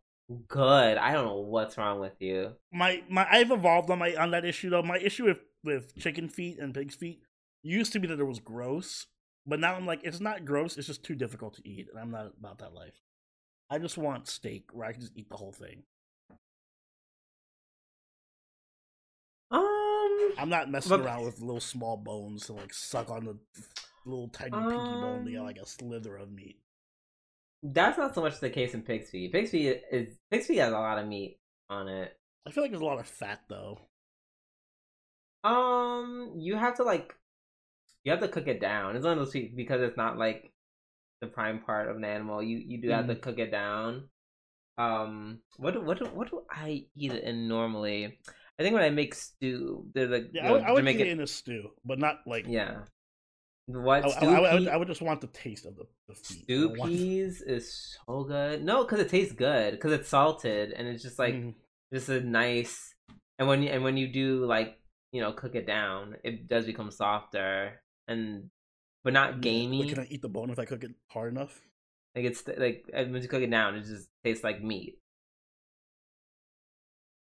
good. I don't know what's wrong with you. my my I've evolved on my on that issue though. My issue with with chicken feet and pig's feet used to be that it was gross, but now I'm like it's not gross. It's just too difficult to eat, and I'm not about that life. I just want steak where I can just eat the whole thing. Um, I'm not messing But- around with little small bones to like suck on the little tiny pinky bone to get Um, like a slither of meat. That's not so much the case in pig's feet. Pig's feet is pig's feet has a lot of meat on it. I feel like there's a lot of fat though. Um, you have to like, you have to cook it down. It's one of those feet because it's not like the prime part of an animal. You you do have to cook it down. Um, what do- what do, what do I eat it in normally? I think when I make stew, they're like Yeah, I would, I would eat it in a stew, but not like Yeah. What I, I, I, would, I would just want the taste of the, the feet. Stew peas is so good. No, because it tastes good. Because it's salted and it's just like Mhm. just a nice. And when you and when you do like you know cook it down, it does become softer and but not Yeah, gamey. Like, can I eat the bone if I cook it hard enough? Like it's like when you cook it down, it just tastes like meat.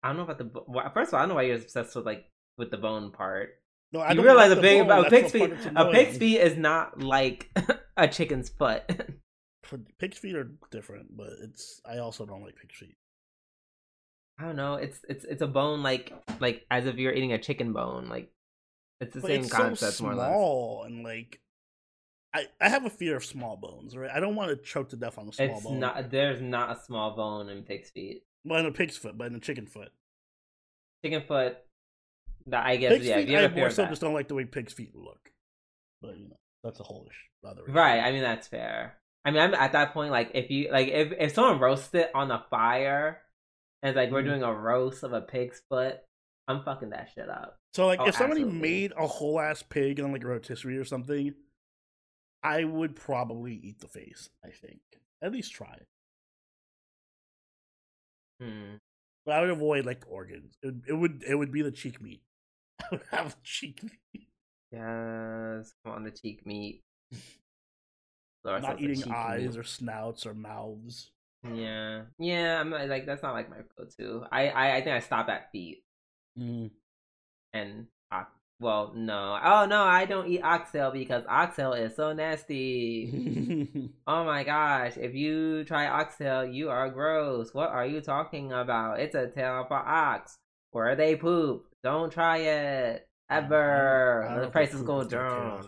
I don't know about the well, first of all. I don't know why you're obsessed with like with the bone part. No, I you don't realize a a pig's feet a pig's feet is not like a chicken's foot. Pig's feet are different, but it's I also don't like pig's feet. I don't know. It's it's it's a bone like like as if you're eating a chicken bone. Like it's the But same it's concept so more or less. small and like I I have a fear of small bones, right? I don't want to choke to death on a small It's bone. not. There's not a small bone in pig's feet. well, in a pig's foot, but in a chicken foot. Chicken foot. I guess Pig's yeah. feet, I more so that. just don't like the way pig's feet look. But you know, that's a whole issue. Other issue. Right. I mean that's fair. I mean I'm at that point like if you like if if someone roasts it on the fire and like we're Mhm. doing a roast of a pig's foot, I'm fucking that shit up. So like, Oh, if somebody absolutely. made a whole ass pig on like a rotisserie or something, I would probably eat the face. I think at least try it, Hmm. but I would avoid like organs. It, it would it would be the cheek meat. I would have cheek meat. Yes. Come on the cheek meat. Laura not eating eyes meat. or snouts or mouths. Yeah. Yeah. I'm not like that's not like my go-to. I I, I think I stop at feet. Mm. and ox- well, no. Oh no, I don't eat oxtail because oxtail is so nasty. Oh my gosh, if you try oxtail, you are gross. What are you talking about? It's a tail for ox. Where they poop. Don't try it. Ever. I don't the if they prices go down.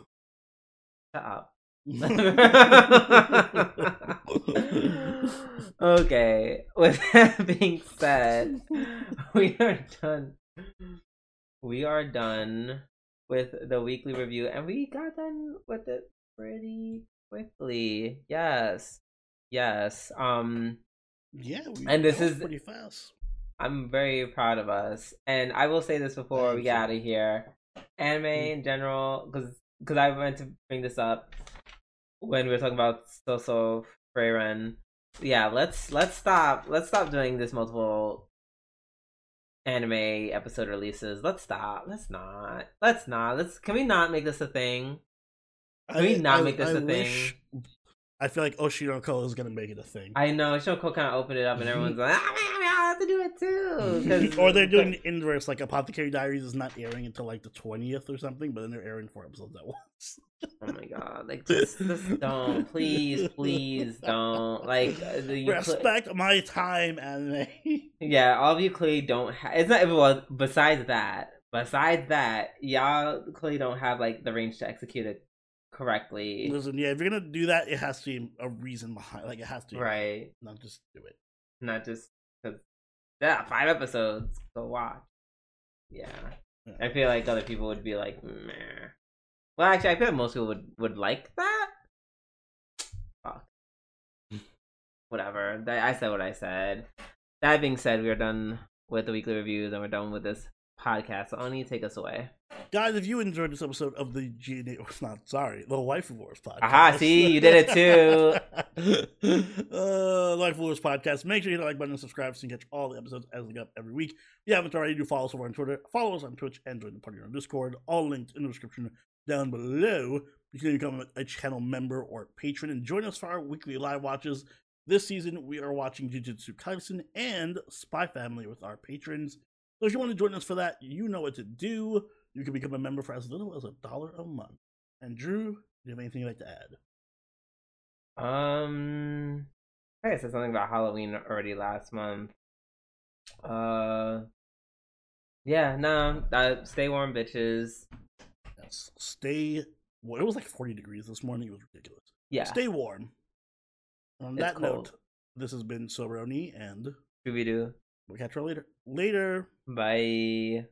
Shut up. okay. With that being said, we are done. We are done with the weekly review, and we got done with it pretty quickly. Yes, yes. Um, yeah, we, And this is- pretty fast. I'm very proud of us, and I will say this before we get out of here. Anime in general, because because I meant to bring this up when we were talking about Soso Frieren. Yeah, let's let's stop let's stop doing this multiple anime episode releases. Let's stop. Let's not. Let's not. Let's can we not make this a thing? Can we not make this a thing? I feel like Oshi no Ko is gonna make it a thing. I know Shoko kind of opened it up, and everyone's like, "Ah, man, I have to do it too." or they're doing the inverse, like Apothecary Diaries is not airing until like the twentieth or something, but then they're airing four episodes at once. Oh my god! Like just, just don't, please, please don't. Like uh, the- cl- Respect my time, anime. yeah, all of you clearly don't. have It's not well. Besides that, besides that, y'all clearly don't have like the range to execute it correctly. Listen, yeah, if you're gonna do that, it has to be a reason behind. Like it has to, be, Right? Not just do it. Not just because. Yeah, five episodes. Go watch. Yeah. Yeah. I feel like other people would be like, meh. Well, actually, I feel like most people would would like that. Fuck. Whatever. That- I said what I said. That being said, we are done with the weekly reviews and we're done with this podcast. So, Oni, take us away. Guys, if you enjoyed this episode of the GNA, or not sorry, the Waifu Wars podcast. Aha, see, you did it too. uh, Life of Wars podcast. Make sure you hit the like button and subscribe so you can catch all the episodes as they go up every week. If you haven't already, do follow us over on Twitter, follow us on Twitch, and join the party on Discord. All linked in the description down below. You can become a channel member or patron and join us for our weekly live watches. This season, we are watching Jujutsu Kaisen and Spy Family with our patrons. So if you want to join us for that, you know what to do. You can become a member for as little as a dollar a month. And Drew, do you have anything you'd like to add? Um, I think I said something about Halloween already last month. Uh, yeah, no, uh, stay warm, bitches. Yes. Stay. Well, it was like 40 degrees this morning. It was ridiculous. Yeah, Stay warm. On It's that cold. note, this has been Soberoni, and Scooby Doo. we'll catch you all later. Later. Bye.